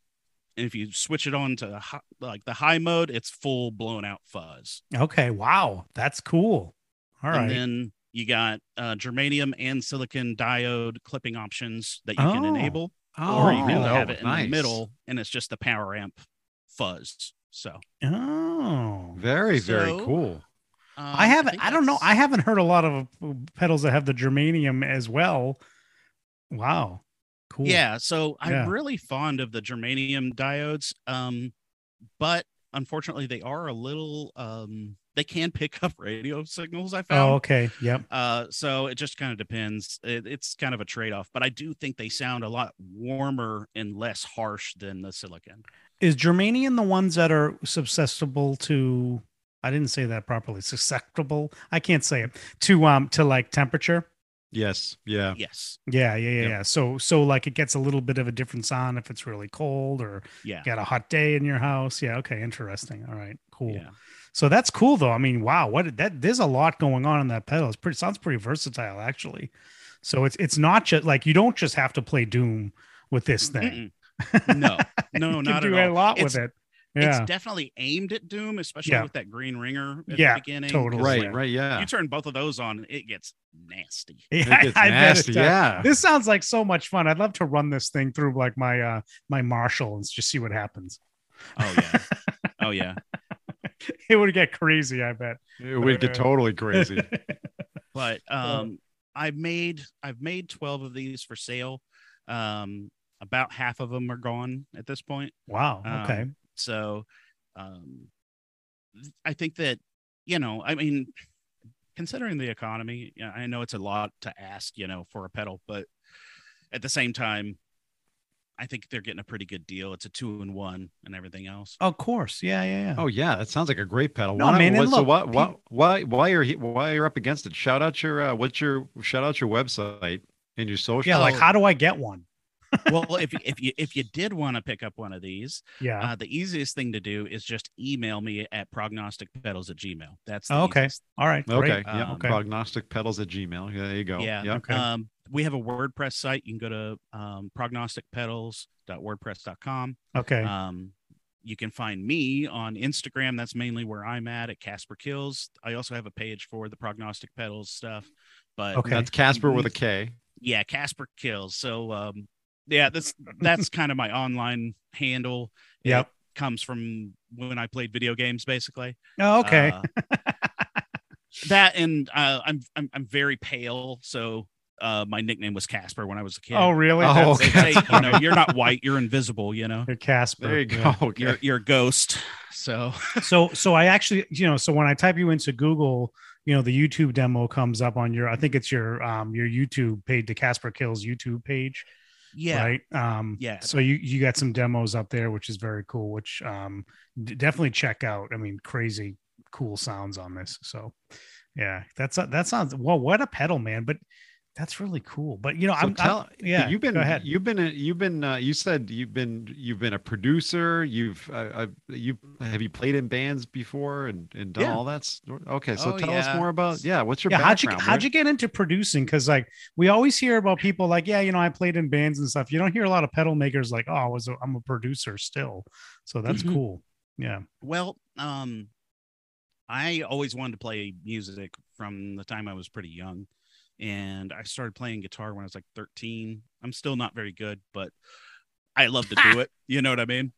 And if you switch it on to hi- like the high mode, it's full blown out fuzz. Okay. Wow. That's cool. All right. And then you got uh, germanium and silicon diode clipping options that you can Oh. enable, Oh, or you can Oh, have it in nice. the middle, and it's just the power amp fuzz. So oh. Very, very cool. um, I haven't. think I, don't know. I haven't heard a lot of uh, pedals that have the germanium as well. Wow. Cool. Yeah, so Yeah. I'm really fond of the germanium diodes, um, but unfortunately, they are a little. Um, they can pick up radio signals. I found. Oh, okay. Yep. Uh, so it just kind of depends. It, it's kind of a trade off, but I do think they sound a lot warmer and less harsh than the silicon. Is germanium the ones that are susceptible to? I didn't say that properly. Susceptible. I can't say it to um to like temperature. Yes. Yeah. Yes. Yeah, yeah, yeah, Yep. yeah. So so like it gets a little bit of a difference on if it's really cold or Yeah. got a hot day in your house. Yeah. Okay. Interesting. All right. Cool. Yeah. So that's cool though. I mean, wow, what that there's a lot going on in that pedal. It's pretty sounds pretty versatile actually. So it's it's not just like you don't just have to play Doom with this thing. Mm-mm. No, no, [LAUGHS] you not do at a all. lot It's- with it. Yeah. It's definitely aimed at Doom, especially Yeah. with that green ringer at Yeah, the beginning. totally. 'cause, Right. like, Right. Yeah. You turn both of those on, it gets nasty. [LAUGHS] It Yeah, gets I bet nasty. Yeah. This sounds like so much fun. I'd love to run this thing through like my uh my Marshall and just see what happens. Oh yeah. [LAUGHS] oh yeah. It would get crazy, I bet. It would get totally crazy. [LAUGHS] But um I've made I've made 12 of these for sale. Um about half of them are gone at this point. wow. Um, Okay. So um I think that you know, I mean considering the economy, I know it's a lot to ask, you know, for a pedal, but at the same time I think they're getting a pretty good deal. It's a two in one and everything else. Of course. Yeah, yeah, yeah. Oh yeah, that sounds like a great pedal. No, Why not- man, and what- so why, why, why, why you're he- why you're up against it? Shout out your uh, what's your shout out your website and your social. yeah, like how do I get one? Well, if you- if you if you did want to pick up one of these, Yeah. uh, the easiest thing to do is just email me at prognosticpedals at gmail. That's the Oh, okay. easiest. All right. Okay, yeah, Um, prognostic pedals at Gmail. Yeah, there you go. Yeah. Yep. Okay. Um, we have a WordPress site. You can go to um, prognosticpedals.wordpress.com. Okay. Um, you can find me on Instagram. That's mainly where I'm at at Casper Kills. I also have a page for the prognostic pedals stuff. But Okay. That's Casper with a K. yeah, Casper Kills. So um, yeah, that's that's kind of my online handle. It comes from when I played video games, basically. oh, okay. Uh, that and uh, I'm I'm I'm very pale, so uh, my nickname was Casper when I was a kid. oh, really? Oh, okay. say, you know, you're not white, you're invisible. You know, You're Casper. There you Yeah. go. Okay. you're you're a ghost. So so so I actually, you know, so when I type you into Google, you know, the YouTube demo comes up on your I think it's your um your YouTube page, the Casper Kills YouTube page. Yeah, Right. Um Yeah. so you you got some demos up there, which is very cool, which um d- definitely check out. I mean, crazy cool sounds on this. So yeah, that's that sounds well, what a pedal, man. But that's really cool. But you know, So I'm, I'm- tell, yeah, you've been go ahead. you've been a, you've been uh, you said you've been you've been a producer. You've uh, uh, you have you played in bands before and, and done Yeah. all that. Okay, so Oh, tell us more about yeah. What's your yeah, how'd you how'd you get into producing? Because like we always hear about people like, yeah, you know, I played in bands and stuff. You don't hear a lot of pedal makers like, oh, I was a, I'm a producer still. So that's Mhm. cool. Yeah. Well, um, I always wanted to play music from the time I was pretty young, and I started playing guitar when I was like 13. I'm still not very good, but I love to [LAUGHS] do it. You know what I mean?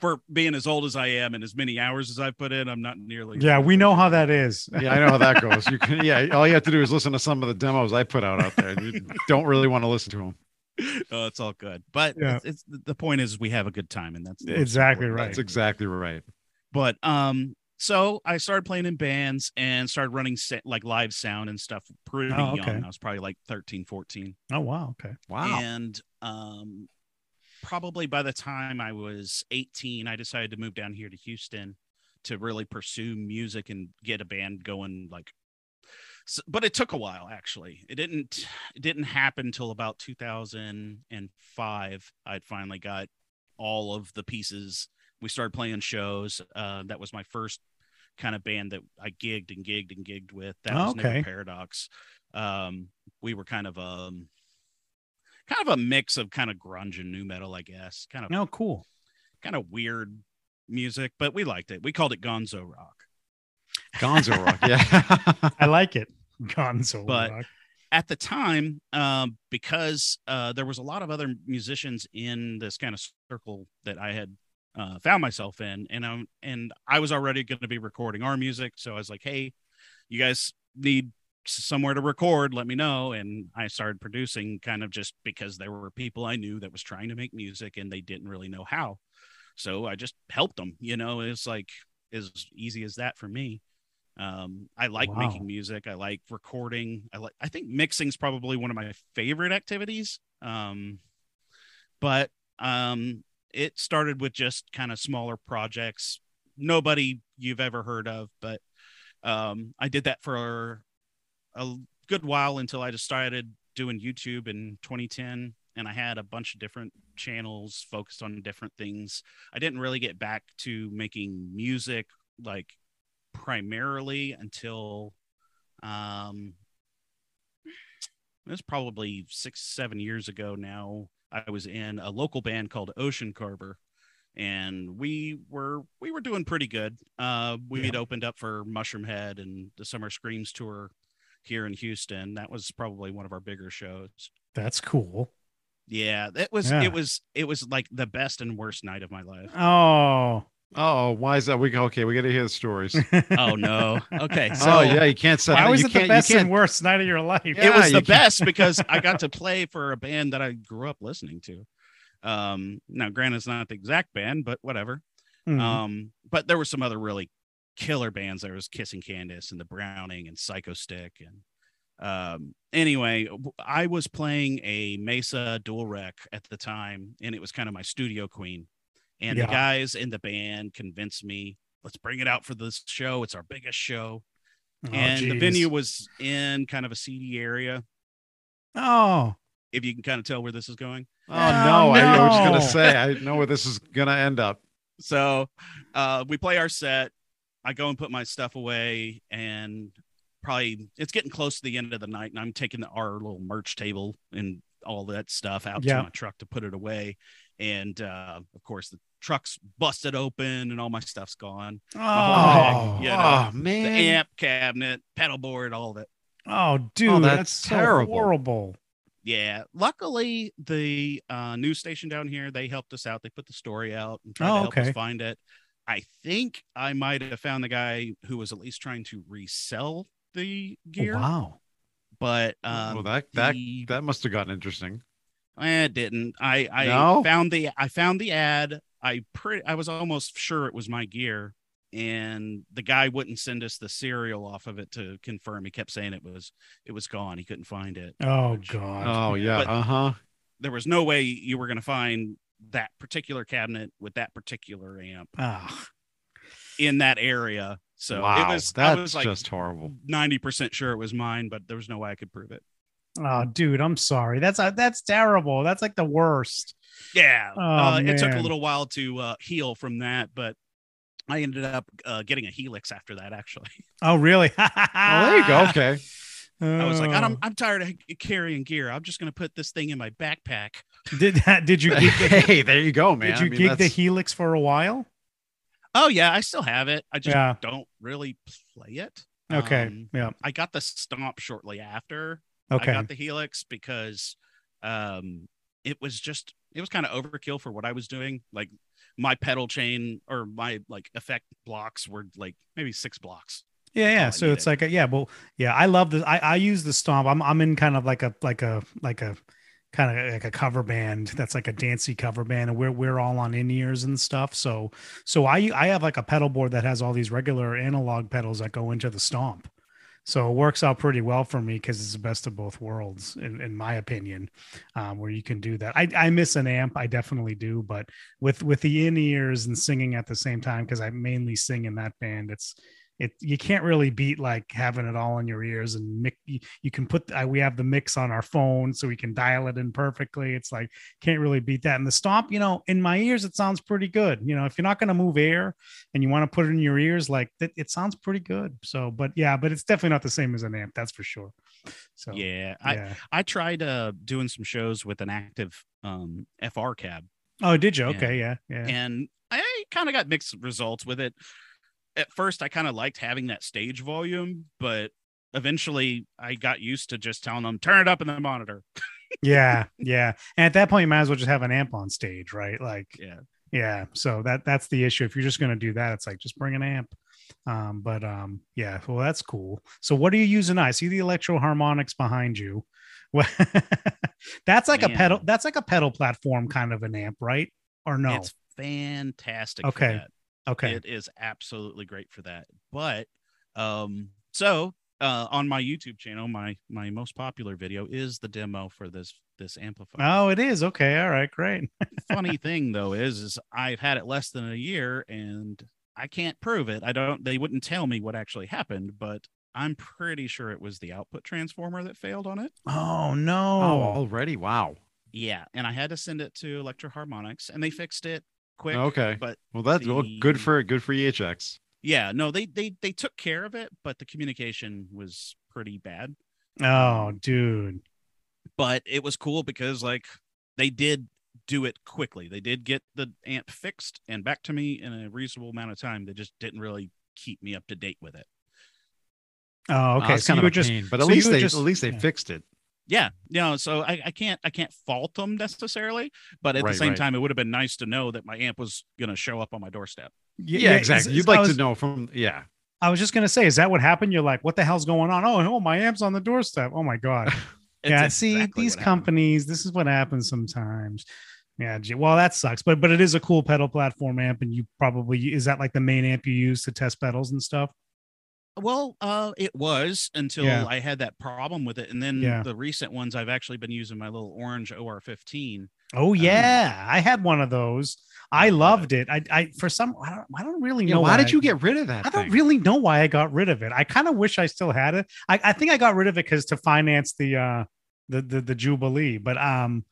For being as old as I am and as many hours as I've put in, I'm not nearly. Yeah, we know how that is. Yeah, I know how that goes. You can yeah. All you have to do is listen to some of the demos I put out out there. You don't really want to listen to them. [LAUGHS] oh, it's all good. But Yeah. it's, it's the point is we have a good time, and that's Exactly important right. That's exactly right. but um so i started playing in bands and started running sa- like live sound and stuff pretty Oh, okay. young i was probably like 13 14 Oh wow. Okay. Wow. and um probably by the time i was 18 i decided to move down here to houston to really pursue music and get a band going like so, but it took a while actually it didn't it didn't happen until about 2005 i'd finally got all of the pieces we started playing shows uh, that was my first kind of band that i gigged and gigged and gigged with that was Okay. Never paradox um, we were kind of um kind of a mix of kind of grunge and nu metal i guess kind of No, cool. kind of weird music but we liked it we called it gonzo rock Gonzo Rock. [LAUGHS] Yeah. [LAUGHS] I like it. Gonzo. But- Rock. at the time, um, because uh, there was a lot of other musicians in this kind of circle that I had uh, found myself in, and um, and I was already going to be recording our music, so I was like, "Hey, you guys need somewhere to record? Let me know." And I started producing, kind of just because there were people I knew that was trying to make music and they didn't really know how, so I just helped them. You know, it's like as easy as that for me. Um, I like Wow. making music. I like recording. I like. I think mixing is probably one of my favorite activities. Um, but um, it started with just kind of smaller projects. Nobody you've ever heard of, but um, I did that for a good while until I just started doing YouTube in 2010, and I had a bunch of different channels focused on different things. I didn't really get back to making music like primarily until um it was probably six seven years ago now i was in a local band called ocean carver and we were we were doing pretty good uh we had opened up for Mushroomhead and the summer screams tour here in houston that was probably one of our bigger shows That's cool. yeah it was Yeah. it was it was like the best and worst night of my life Oh. Oh, why is that? We okay. We got to hear the stories. [LAUGHS] oh no okay so oh yeah, you can't set. Why was you it the can't- you best and worst night of your life? Yeah. it was the can't- best because I got to play for a band that I grew up listening to. Um, now, granted, it's not the exact band, but whatever. Mhm. Um, but there were some other really killer bands. There was Kissing Candice and the Browning and Psychostick and Um, anyway, I was playing a Mesa dual rec at the time, and it was kind of my studio queen. And Yeah. the guys in the band convinced me, let's bring it out for this show. It's our biggest show. Oh, and the venue was in kind of a seedy area. Oh, If you can kind of tell where this is going. Oh, Oh, no, I, I was gonna say I know where this is gonna end up. So uh, we play our set. I go and put my stuff away, and probably it's getting close to the end of the night, and I'm taking the, our little merch table and all that stuff out Yeah. to my truck to put it away. And uh, of course, the truck's busted open, and all my stuff's gone. oh, Oh, you know, oh, man. The amp cabinet, pedal board, all of it. oh, dude, that's that's, so terrible. horrible. Yeah. Luckily, the uh, news station down here they helped us out. They put the story out and tried Oh, to help okay. us find it. I think I might have found the guy who was at least trying to resell the Oh, gear, wow. but um, well, that that the- that must have gotten interesting. eh, it didn't. I I No? found the I found the ad. I pretty I was almost sure it was my gear, and the guy wouldn't send us the serial off of it to confirm. He kept saying it was it was gone. He couldn't find it. Oh which- god. Oh yeah, But- uh huh. there was no way you were going to find that particular cabinet with that particular amp Ah, in that area. So wow, it was that's was like just horrible. 90% sure it was mine, but there was no way I could prove it. oh, dude, I'm sorry. That's uh, that's terrible. That's like the worst. Yeah. Oh, uh, it took a little while to uh, heal from that, but I ended up uh, getting a Helix after that, actually. [LAUGHS] Oh, really? [LAUGHS] Oh, there you go. Okay. I was like, Oh. I'm, I'm tired of carrying gear. I'm just going to put this thing in my backpack. Did that? did you [LAUGHS] gig the, hey, there you go, man. did you I mean, gig the Helix for a while? Oh, yeah. I still have it. I just Yeah. don't really play it. Okay. Um, yeah. I got the Stomp shortly after. Okay. I got the Helix because um it was just it was kind of overkill for what I was doing. Like my pedal chain or my like effect blocks were like maybe six blocks. Yeah, yeah. So it's like a, yeah, well, yeah. I love the I, I use the stomp. I'm I'm in kind of like a like a like a kind of like a cover band that's like a dancey cover band, and we're we're all on in ears and stuff. So so I I have like a pedal board that has all these regular analog pedals that go into the stomp. So it works out pretty well for me because it's the best of both worlds, in, in my opinion, um, where you can do that. I, I miss an amp, I definitely do, but with with the in ears and singing at the same time, because I mainly sing in that band, it's it you can't really beat like having it all in your ears and mix, you, you can put uh, we have the mix on our phone so we can dial it in perfectly. It's like can't really beat that. And the stomp you know in my ears it sounds pretty good. You know if you're not going to move air and you want to put it in your ears like that it sounds pretty good. So but yeah but it's definitely not the same as an amp that's for sure. So yeah. I yeah. I tried uh doing some shows with an active um FR cab. Oh did you? Okay yeah yeah. And I kind of got mixed results with it. At first I kind of liked having that stage volume, but eventually I got used to just telling them turn it up in the monitor. [LAUGHS] yeah yeah. And at that point you might as well just have an amp on stage right? Like Yeah. yeah. So that that's the issue. If you're just going to do that it's like just bring an amp. Um but um yeah well that's cool. So what are you using i? See the Electro-Harmonix behind you. Well, [LAUGHS] that's like a pedal that's like a pedal platform kind of an amp right? Or no? It's fantastic. Okay. For that. okay It is absolutely great for that. But um so uh on my YouTube channel, my my most popular video is the demo for this this amplifier. oh it is okay all right great [LAUGHS] Funny thing though is is I've had it less than a year and I can't prove it. I don't they wouldn't tell me what actually happened, but I'm pretty sure it was the output transformer that failed on it. oh no! Oh, no already? Wow. Yeah, and I had to send it to Electro-Harmonix and they fixed it quick. Okay. But Well, that's well, good for good for EHX. yeah, no, they they they took care of it, but the communication was pretty bad. oh um, dude But it was cool because like they did do it quickly. They did get the amp fixed and back to me in a reasonable amount of time. They just didn't really keep me up to date with it. oh okay oh, it's so kind you of were a just pain, but at so least they just- at least they yeah. fixed it. Yeah, no, so I, I can't I can't fault them necessarily, but at Right, the same right. time, it would have been nice to know that my amp was gonna show up on my doorstep. Yeah, is- exactly. is- You'd I like was- to know from yeah. I was just gonna say, is that what happened? You're like, what the hell's going on? Oh, no, my amp's on the doorstep. Oh my god. [LAUGHS] [LAUGHS] It's yeah, see these what happened. companies. This is what happens sometimes. Yeah, well, that sucks. But but it is a cool pedal platform amp, and you probably is that like the main amp you use to test pedals and stuff. Well, uh, it was until Yeah. I had that problem with it, and then Yeah. the recent ones I've actually been using my little orange OR15. Oh yeah, I had one of those. I I loved it. I, I for some, I don't, I don't really Yeah, know why did I- you get rid of that I don't really know why I got rid of it. I kind of wish I still had it. I, I think I got rid of it because to finance the uh the, the the Jubilee, but um,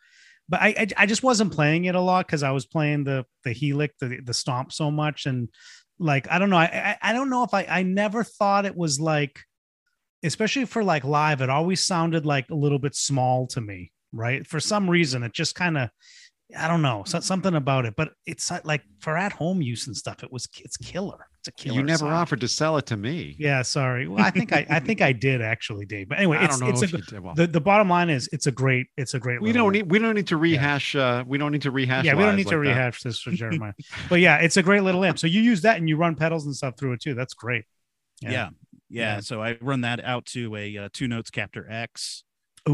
but I I, I just wasn't playing it a lot because I was playing the the Helix, the the Stomp so much, and like I don't know, I I, I don't know if I I never thought it was like, especially for like live, it always sounded like a little bit small to me, right? For some reason, it just kind of. I don't know something about it, but it's like for at home use and stuff. It was it's killer. It's a killer. you never sound. offered to sell it to me. Yeah, sorry. Well, I think I, I think I did actually, Dave. But anyway, I it's don't know it's if a, you did. Well, the the bottom line is it's a great it's a great. we don't need we don't need to rehash. Uh, we don't need to rehash. Yeah, we don't lives need to like that. rehash this for Jeremiah. [LAUGHS] but yeah, it's a great little amp. So you use that and you run pedals and stuff through it too. That's great. Yeah. Yeah. Yeah. So I run that out to a uh, two notes Captor X,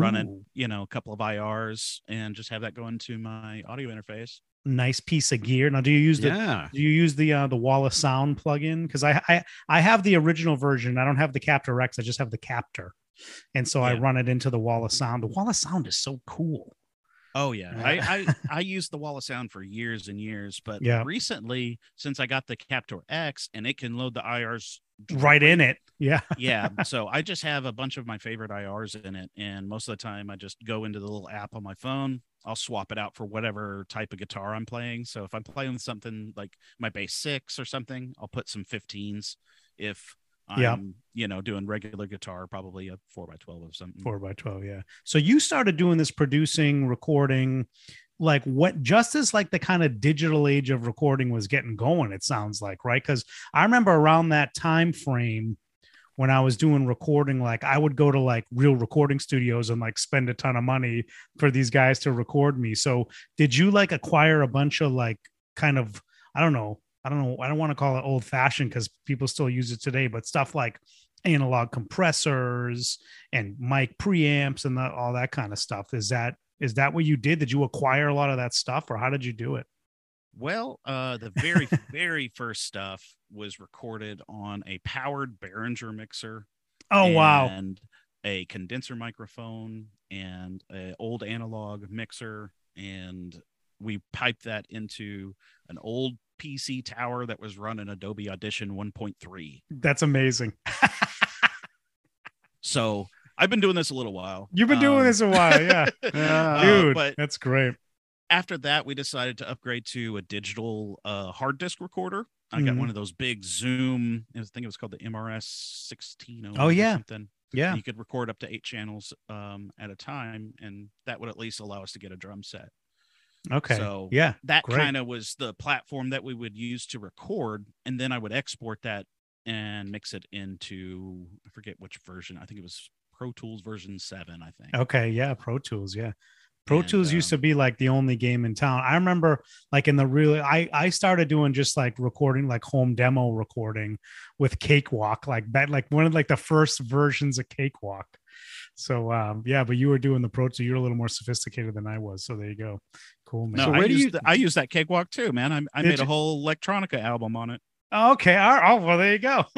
run it, you know, a couple of IRs, and just have that go into my audio interface. nice piece of gear. Now, do you use the Yeah. do you use the uh, the Wall of Sound plugin? Because I, I I have the original version. I don't have the Captor X. I just have the Captor, and so I run it into the Wall of Sound. The Wall of Sound is so cool. Oh yeah, Yeah. I, I [LAUGHS] I used the Wall of Sound for years and years, but Yeah. recently since I got the Captor X and it can load the IRs Right in it. Yeah. [LAUGHS] yeah, so I just have a bunch of my favorite IRs in it, and most of the time I just go into the little app on my phone. I'll swap it out for whatever type of guitar I'm playing. So if I'm playing something like my bass six or something, I'll put some 15s. If I'm, Yeah. you know, doing regular guitar, probably a four by twelve or something. four by 12 yeah so you started doing this producing recording like what just as like the kind of digital age of recording was getting going it sounds like right because i remember around that time frame when i was doing recording like i would go to like real recording studios and like spend a ton of money for these guys to record me so did you like acquire a bunch of like kind of i don't know i don't know i don't want to call it old fashioned because people still use it today but stuff like analog compressors and mic preamps and the, all that kind of stuff. Is that is that what you did? Did you acquire a lot of that stuff, or how did you do it? Well, uh, the very, [LAUGHS] very first stuff was recorded on a powered Behringer mixer. Oh wow, And a condenser microphone and an old analog mixer. And we piped that into an old PC tower that was running Adobe Audition 1.3. that's amazing. [LAUGHS] So I've been doing this a little while. You've been doing Um, this a while, yeah, [LAUGHS] Yeah. dude. but- that's great. after that, we decided to upgrade to a digital uh, hard disk recorder. I got Mhm. one of those big Zoom. I think it was called the MRS 16. Oh, yeah. something. Yeah, You could record up to eight channels um, at a time, and that would at least allow us to get a drum set. okay, So yeah, that kind of was the platform that we would use to record, and then I would export that and mix it into I forget which version. I think it was Pro Tools version seven. I think. okay, yeah. Pro Tools, yeah. Pro And, Tools used um, to be like the only game in town. I remember like in the really I I started doing just like recording like home demo recording with Cakewalk like that like one of like the first versions of Cakewalk. So um yeah, but you were doing the Pro Tools. You're a little more sophisticated than I was. So there you go. Cool man. No, So I where do used you- the- I used that cakewalk too, man. I, I made you? a whole electronica album on it. Okay. All right. Oh, well, there you go. [LAUGHS]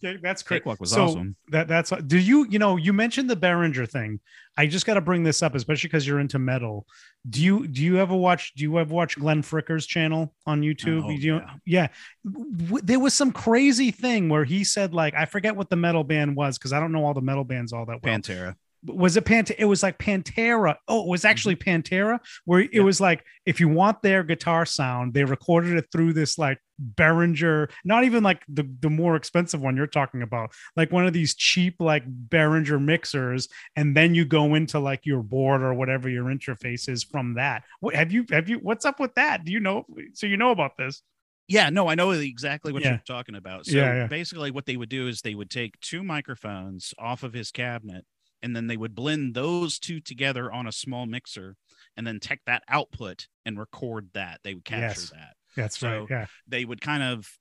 yeah, that's great. Cakewalk was So, awesome. That that's do you you know you mentioned the Behringer thing. I just got to bring this up, especially because you're into metal. Do you do you ever watch do you ever watch Glenn Fricker's channel on YouTube? Oh, you- yeah. yeah. There was some crazy thing where he said like I forget what the metal band was because I don't know all the metal bands all that well Pantera. Was it Pant? It was like Pantera. Oh, it was actually Pantera, where it Mm-hmm. Yeah. was like if you want their guitar sound, they recorded it through this like Behringer, not even like the the more expensive one you're talking about, like one of these cheap like Behringer mixers, and then you go into like your board or whatever your interface is from that. What have you have you? What's up with that? Do you know? So you know about this? Yeah, no, I know exactly what Yeah. you're talking about. So Yeah, yeah. basically, what they would do is they would take two microphones off of his cabinet, and then they would blend those two together on a small mixer, and then take that output and record that. They would capture Yes. that. That's So- right. Yeah. They would kind of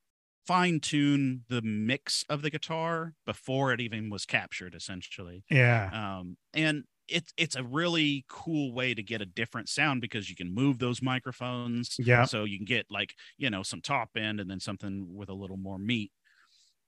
fine tune the mix of the guitar before it even was captured, essentially. Yeah. um, and it's it's a really cool way to get a different sound because you can move those microphones Yeah. so you can get like you know some top end and then something with a little more meat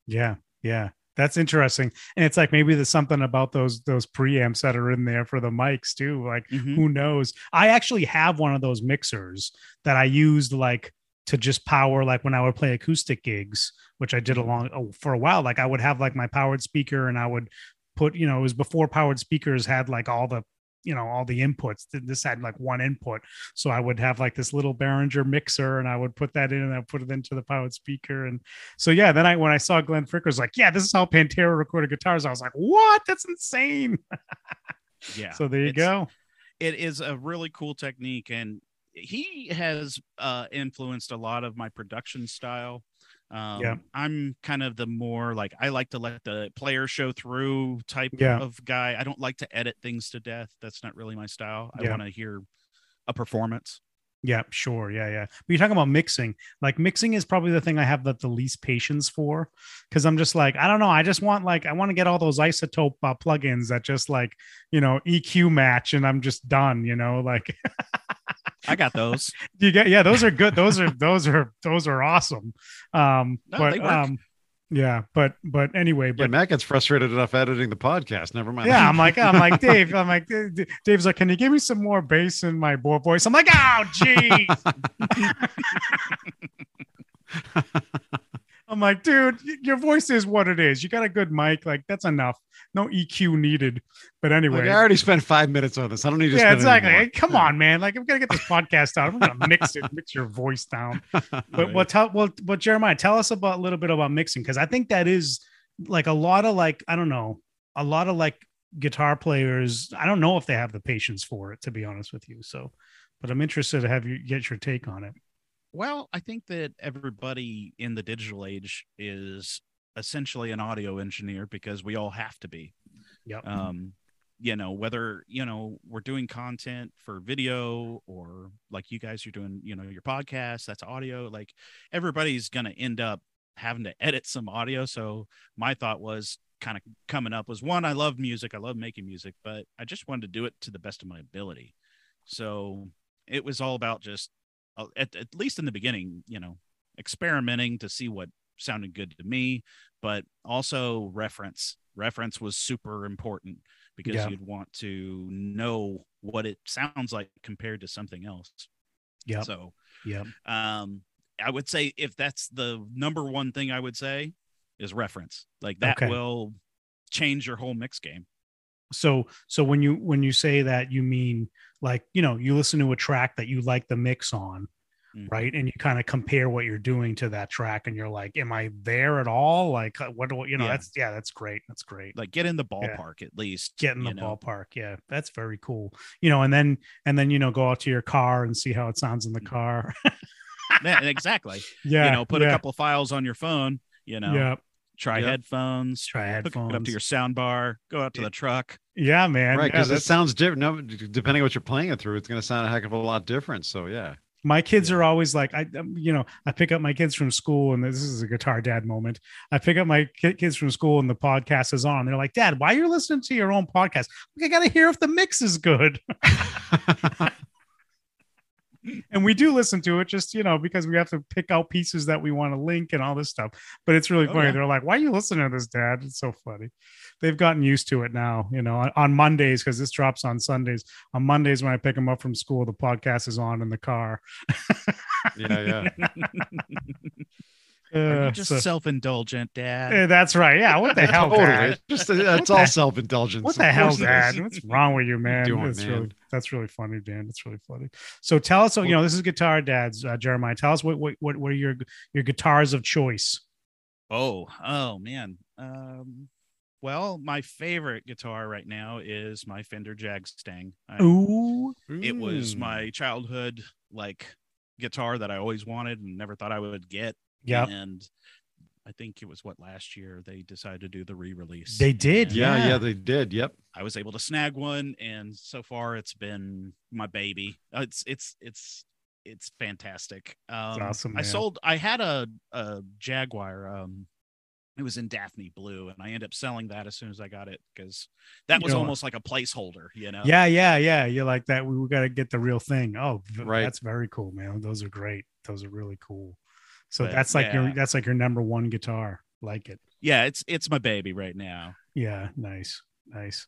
Yeah. Yeah. That's interesting. And it's like maybe there's something about those those preamps that are in there for the mics too. Like Mhm. who knows? I actually have one of those mixers that I used like to just power like when I would play acoustic gigs, which I did along oh, for a while. Like I would have like my powered speaker and I would put, you know, it was before powered speakers had like all the you know all the inputs this had like one input. So i would have like this little behringer mixer and i would put that in and i would put it into the powered speaker. And so yeah then i when i saw glenn fricker's like yeah this is how pantera recorded guitars. I was like what? That's insane. [LAUGHS] Yeah. so there you go. it is a really cool technique and he has uh influenced a lot of my production style um Yeah. i'm kind of the more like i like to let the player show through type Yeah. of guy i don't like to edit things to death that's not really my style i Yeah. want to hear a performance Yeah, sure. Yeah, yeah. But you're talking about mixing. Like mixing is probably the thing I have the, the least patience for because I'm just like, I don't know. I just want like I want to get all those iZotope uh, plugins that just like, you know, EQ match and I'm just done, you know, like [LAUGHS] i got those [LAUGHS] you get yeah, those are good. Those are those are those are awesome. Um No, but um yeah, but but anyway, Yeah, but Matt gets frustrated enough editing the podcast. Never mind. yeah, I'm like, I'm like, [LAUGHS] Dave, I'm like, D- D- Dave's like, can you give me some more bass in my bo- voice? I'm like, oh, geez. [LAUGHS] I'm like, dude, your voice is what it is. You got a good mic, like that's enough. No EQ needed. But anyway, Like, I already spent five minutes on this. I don't need to. yeah, exactly. Hey, come on, man. Like, I'm gonna get this podcast out. I'm gonna mix it, mix your voice down. [LAUGHS] But Right. well, tell well, but Jeremiah, tell us about a little bit about mixing because I think that is like a lot of like I don't know, a lot of like guitar players. I don't know if they have the patience for it, to be honest with you. So, but I'm interested to have you get your take on it. Well, I think that everybody in the digital age is essentially an audio engineer because we all have to be. Yep. Um, you know, whether, you know, we're doing content for video or like you guys are doing, you know, your podcast, that's audio, like everybody's going to end up having to edit some audio. So my thought was kind of coming up was one, I love music, I love making music, but I just wanted to do it to the best of my ability. So it was all about just at, at least in the beginning, you know, experimenting to see what sounded good to me, but also reference. Reference was super important because Yeah. you'd want to know what it sounds like compared to something else. Yeah. So, yeah. um, I would say if that's the number one thing I would say is reference. Like that Okay. will change your whole mix game. So, so when you when you say that, you mean like you know you listen to a track that you like the mix on, Mhm. right? And you kind of compare what you're doing to that track, and you're like, "Am I there at all?" Like, uh, what do you know? Yeah. That's yeah, that's great. That's great. Like get in the Yeah. ballpark at least. Get in the know? ballpark. Yeah, that's very cool. You know, and then and then you know go out to your car and see how it sounds in the Mhm. car. [LAUGHS] Yeah, exactly. [LAUGHS] yeah, you know, put yeah, a couple of files on your phone, you know, Yeah, try Yep. headphones, try hook headphones. it up to your sound bar, go out to the truck. yeah, man. right yeah, because it sounds different. No, depending on what you're playing it through, it's going to sound a heck of a lot different. So yeah, my kids Yeah. are always like i um, you know i pick up my kids from school and this is a guitar dad moment i pick up my kids from school and the podcast is on they're like dad why are you listening to your own podcast like, i gotta hear if the mix is good [LAUGHS] [LAUGHS] and we do listen to it just you know because we have to pick out pieces that we want to link and all this stuff. But it's really Oh, funny. yeah. they're like why are you listening to this dad? It's so funny. They've gotten used to it now you know on, on mondays because this drops on sundays. On mondays when i pick them up from school the podcast is on in the car. Yeah, yeah. [LAUGHS] [LAUGHS] Are Uh, just so- self-indulgent, Dad? That's right. Yeah. What the [LAUGHS] hell, totally. Dad? It's Just it's all self indulgence. What the hell, Dad? What's wrong with you, man? doing, that's really that's really funny, Dan. That's really funny. So tell us, you know, this is Guitar Dads, uh, Jeremiah. Tell us what what what what are your your guitars of choice? Oh, oh man. Um, well, my favorite guitar right now is my Fender Jagstang. I- Ooh, It was Mm. my childhood like guitar that I always wanted and never thought I would get. Yeah, And I think it was what last year they decided to do the re-release. they did. And Yeah, Yeah, yeah, they did. Yep. I was able to snag one, and so far it's been my baby. Uh, It's it's it's it's fantastic. Um, awesome, I sold. I had a a Jaguar. Um, it was in Daphne blue, and I ended up selling that as soon as I got it because that was You know- almost like a placeholder. You know. yeah, yeah, yeah. You're like that. We, we got to get the real thing. Oh, v- Right. That's very cool, man. Those are great. Those are really cool. So But, that's like your that's like your number one guitar. Like it. yeah, it's it's my baby right now. Yeah, nice, nice.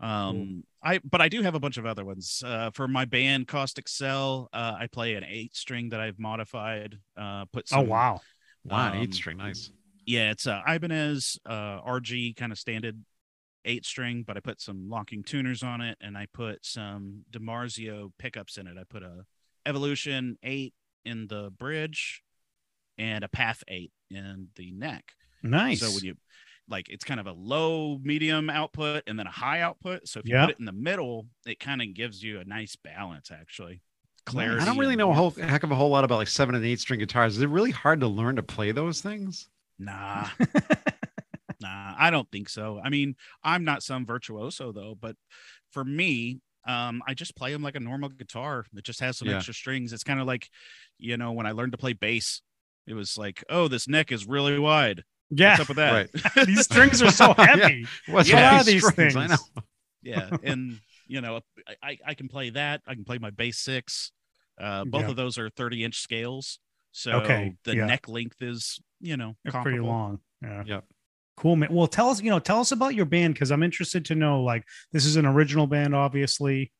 Um, I but I do have a bunch of other ones. Uh, for my band Caustic Cell, uh, I play an eight string that I've modified. Uh, put some, oh wow, Wow, Um, eight string, nice. yeah, it's a Ibanez uh, RG kind of standard eight string, but I put some locking tuners on it, and I put some DiMarzio pickups in it. I put a Evolution eight in the bridge, and a Path eight in the neck. nice. So when you like, it's kind of a low, medium output, and then a high output. So if you Yeah. put it in the middle, it kind of gives you a nice balance, actually. Clarity. I don't really know a whole heck of a whole lot about like seven and eight string guitars. Is it really hard to learn to play those things? Nah. [LAUGHS] Nah, I don't think so. I mean, I'm not some virtuoso though, but for me, um, I just play them like a normal guitar. It just has some Yeah. extra strings. It's kind of like, you know, when I learned to play bass, it was like, oh, this neck is really wide. yeah, What's up with that? Right. [LAUGHS] [LAUGHS] these strings are so [LAUGHS] Yeah. heavy. What's Yeah. with What are these strings? I know. things? yeah, and you know, I- I I can play that. I can play my bass six. Uh, both Yeah. of those are 30 inch scales, so Okay, the yeah. neck length is, you know, They're pretty long. Yeah. Yep. Cool, man. Well, tell us, you know, tell us about your band because I'm interested to know. Like, this is an original band, obviously,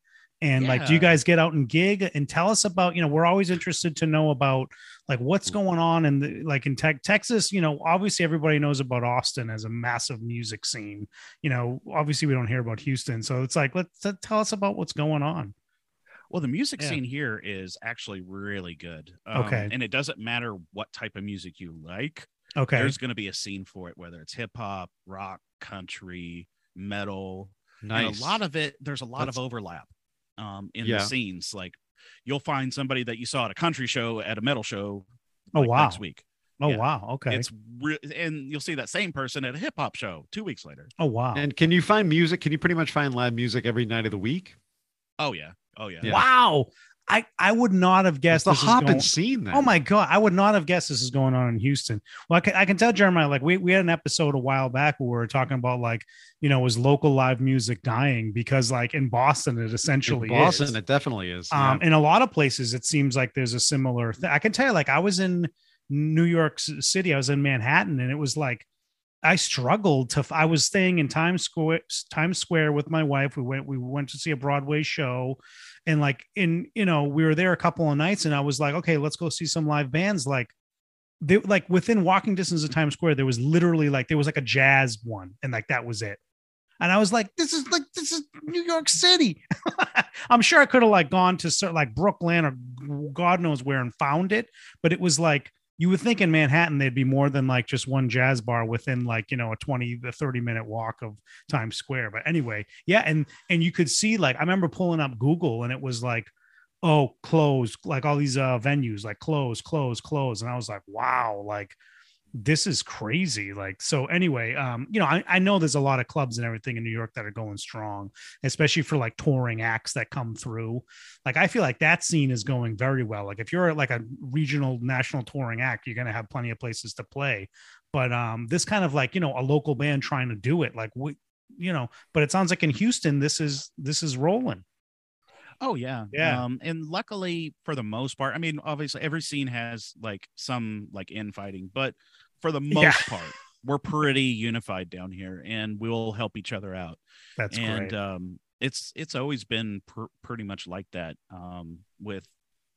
and like, do you guys get out and gig? And tell us about, you know, we're always interested to know about like what's going on in the like in tech Texas. You know, obviously everybody knows about Austin as a massive music scene. You know, obviously we don't hear about Houston, so it's like let's tell us about what's going on. Well, the music Yeah. scene here is actually really good. Um, Okay. And it doesn't matter what type of music you like, Okay, there's going to be a scene for it, whether it's hip hop, rock, country, metal. Nice. And a lot of it, there's a lot That's- of overlap um, in Yeah. the scenes. Like you'll find somebody that you saw at a country show at a metal show Oh, like, wow. next week. oh yeah. wow, okay, It's re- and you'll see that same person at a hip hop show two weeks later. oh wow, and can you find music? Can you pretty much find live music every night of the week? Oh yeah. Oh yeah. Yeah. wow. I I would not have It's guessed the hopping going- scene. Then. Oh my god, I would not have guessed this is going on in Houston. Well, I can, I can tell Jeremiah, like we, we had an episode a while back where we were talking about like, you know, was local live music dying because like in Boston it In essentially Boston, is. it definitely is. Um, in a lot of places it seems like there's a similar thing. I can tell you, like I was in New York City, I was in Manhattan, and it was like I struggled to. I was staying in Times Square, Times Square with my wife. We went, we went to see a Broadway show, and like in, you know, we were there a couple of nights, and I was like, okay, let's go see some live bands. Like, they like within walking distance of Times Square, there was literally like there was like a jazz one, and like that was it. And I was like, this is like this is New York City. [LAUGHS] I'm sure I could have like gone to cer- like Brooklyn or God knows where and found it, but it was like you would think in Manhattan there'd be more than like just one jazz bar within like you know a 20 to 30 minute walk of Times Square. But anyway, yeah, and and you could see like I remember pulling up Google and it was like oh closed like all these uh venues like close close close and I was like wow like this is crazy like so anyway um you know I, I know there's a lot of clubs and everything in new york that are going strong especially for like touring acts that come through. Like i feel like that scene is going very well. Like if you're like a regional national touring act you're going to have plenty of places to play. But um this kind of like you know a local band trying to do it like we you know but it sounds like in houston this is this is rolling Oh yeah, Yeah. Um, and luckily, for the most part, I mean, obviously, every scene has like some like infighting, but for the most Yeah. part, we're pretty unified down here, and we'll help each other out. that's and great um, it's it's always been pr- pretty much like that um, with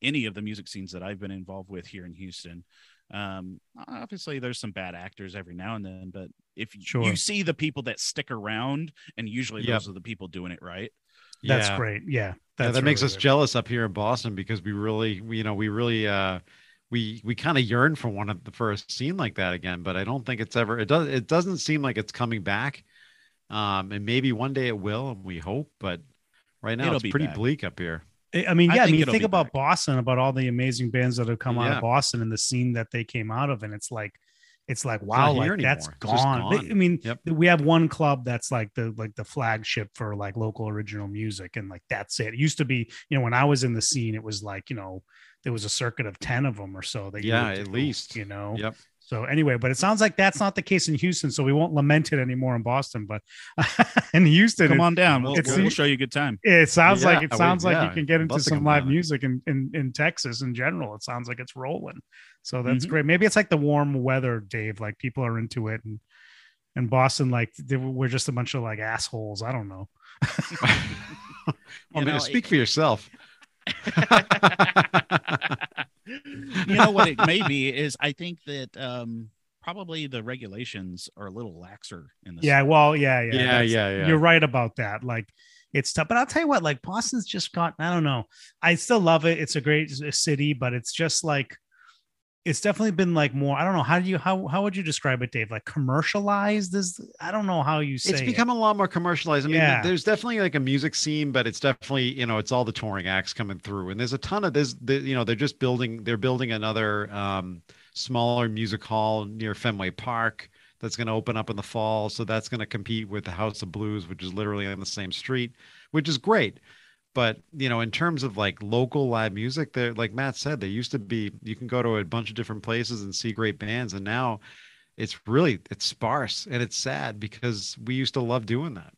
any of the music scenes that I've been involved with here in Houston. Um, obviously, there's some bad actors every now and then, but if y- Sure. you see the people that stick around, and usually Yep. those are the people doing it right. That's yeah. great yeah yeah, that's that makes really us good. jealous up here in Boston because we really, we- you know, we really, uh, we we kind of yearn for one of the first scene like that again, but I don't think it's ever. It does. It doesn't seem like it's coming back. Um, and maybe one day it will, and we hope. But right now, It'll it's be pretty back. bleak up here. I I mean, I yeah. I, think mean, you think about back. Boston, about all the amazing bands that have come out of Boston and the scene that they came out of, and it's like, it's like, wow, not like that's. Gone. Gone. I mean, Yep. we have one club that's like the like the flagship for like local original music, and like that's it. It used to be, you know, when I was in the scene, it was like, you know, there was a circuit of ten of them or so. That you Yeah, at least. you know. Yep. So anyway, but it sounds like that's not the case in Houston, so we won't lament it anymore in Boston. But [LAUGHS] in Houston, Come on down. We'll, it's- we'll show you a good time. It sounds like Yeah, it we- sounds like yeah, you can get into love some live down. music in, in in Texas in general. It sounds like it's rolling. So that's Mm-hmm. Mhm. great. Maybe it's like the warm weather, Dave. Like people are into it, and and Boston, like they, we're just a bunch of like assholes. I don't know. I [LAUGHS] [LAUGHS] You mean, know, speak for yourself. You know what it may be is I think that um probably the regulations are a little laxer in this. Yeah, well, yeah, yeah, Yeah, yeah, yeah. You're right about that. Like it's tough, but I'll tell you what. Like Boston's just got. I don't know. I still love it. It's a great city, but it's just like. It's definitely been like more. I don't know how do you how how would you describe it, Dave? Like commercialized is I don't know how you say it's it. become a lot more commercialized. I mean, Yeah. there's definitely like a music scene, but it's definitely you know it's all the touring acts coming through, and there's a ton of there's the, you know they're just building they're building another um, smaller music hall near Fenway Park that's going to open up in the fall, so that's going to compete with the House of Blues, which is literally on the same street, which is great. But you know, in terms of like local live music, there, like Matt said, there used to be you can go to a bunch of different places and see great bands, and now it's really it's sparse and it's sad because we used to love doing that.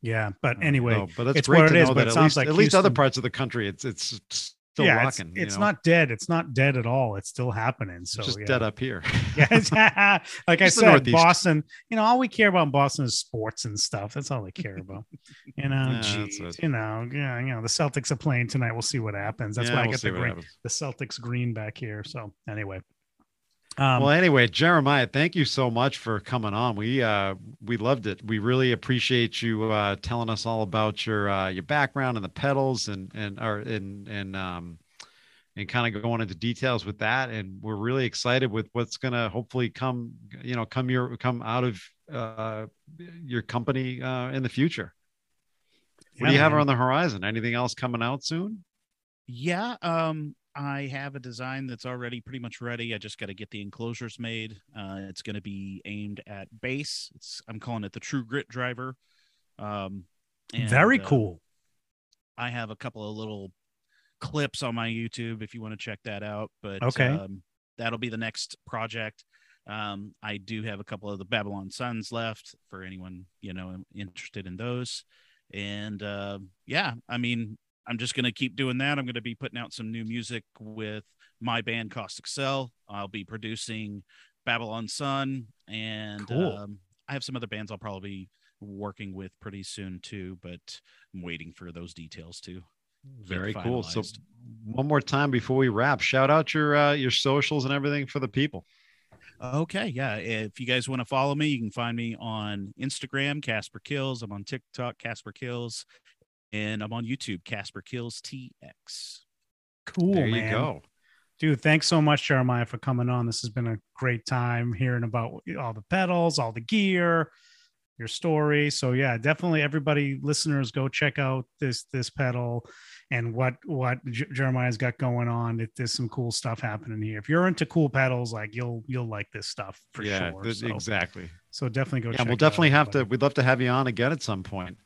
Yeah, but anyway, So, but that's it's great what it is, but that it at sounds least, like at least other parts of the country, it's it's still yeah, rocking. it's, it's know? not dead. It's not dead at all. It's still happening. So It's just yeah. dead up here. [LAUGHS] Yeah, [LAUGHS] like I said, Boston. You know, all we care about in Boston is sports and stuff. That's all they care about. You [LAUGHS] know, Yeah, geez, you know, yeah, you know, the Celtics are playing tonight. We'll see what happens. That's why I we'll get the green, happens. the Celtics green back here. So anyway, um, well, anyway, Jeremiah, thank you so much for coming on. We uh we loved it. We really appreciate you uh telling us all about your uh your background and the pedals and and or and and um and kind of going into details with that and we're really excited with what's going to hopefully come you know come your come out of uh your company uh in the future. What do yeah, you have man. on the horizon? Anything else coming out soon? Yeah, um, I have a design that's already pretty much ready. I just got to get the enclosures made. Uh, it's going to be aimed at bass. It's I'm calling it the True Grit driver. Um, and, Very uh, cool. I have a couple of little clips on my YouTube if you want to check that out. But Okay. um, that'll be the next project. Um, I do have a couple of the Babylon Suns left for anyone you know interested in those. And uh, yeah, I mean, I'm just gonna keep doing that. I'm gonna be putting out some new music with my band Caustic Cell. I'll be producing Babylon Sun, and Cool. um, I have some other bands I'll probably be working with pretty soon too. But I'm waiting for those details too. Very cool. So one more time before we wrap, shout out your uh, your socials and everything for the people. Okay, yeah. If you guys want to follow me, you can find me on Instagram, Casper Kills. I'm on TikTok, Casper Kills, and I'm on YouTube, Casper Kills TX. Cool, there man. you go. Dude, thanks so much, Jeremiah, for coming on. This has been a great time hearing about all the pedals, all the gear, your story. So yeah, definitely everybody, listeners, go check out this this pedal and what what J- Jeremiah's got going on. It, there's some cool stuff happening here. If you're into cool pedals, like you'll you'll like this stuff for yeah, sure. th- So, exactly. so definitely go. Yeah, check we'll definitely out, have to. We'd love to have you on again at some point.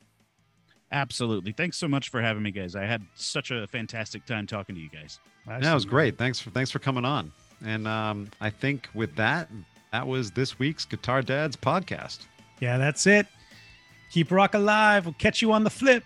Absolutely. Thanks so much for having me, guys. I had such a fantastic time talking to you guys. Yeah, it was great. Thanks for thanks for coming on. And um, I think with that, that was this week's Guitar Dads podcast. Yeah, that's it. Keep rock alive. We'll catch you on the flip.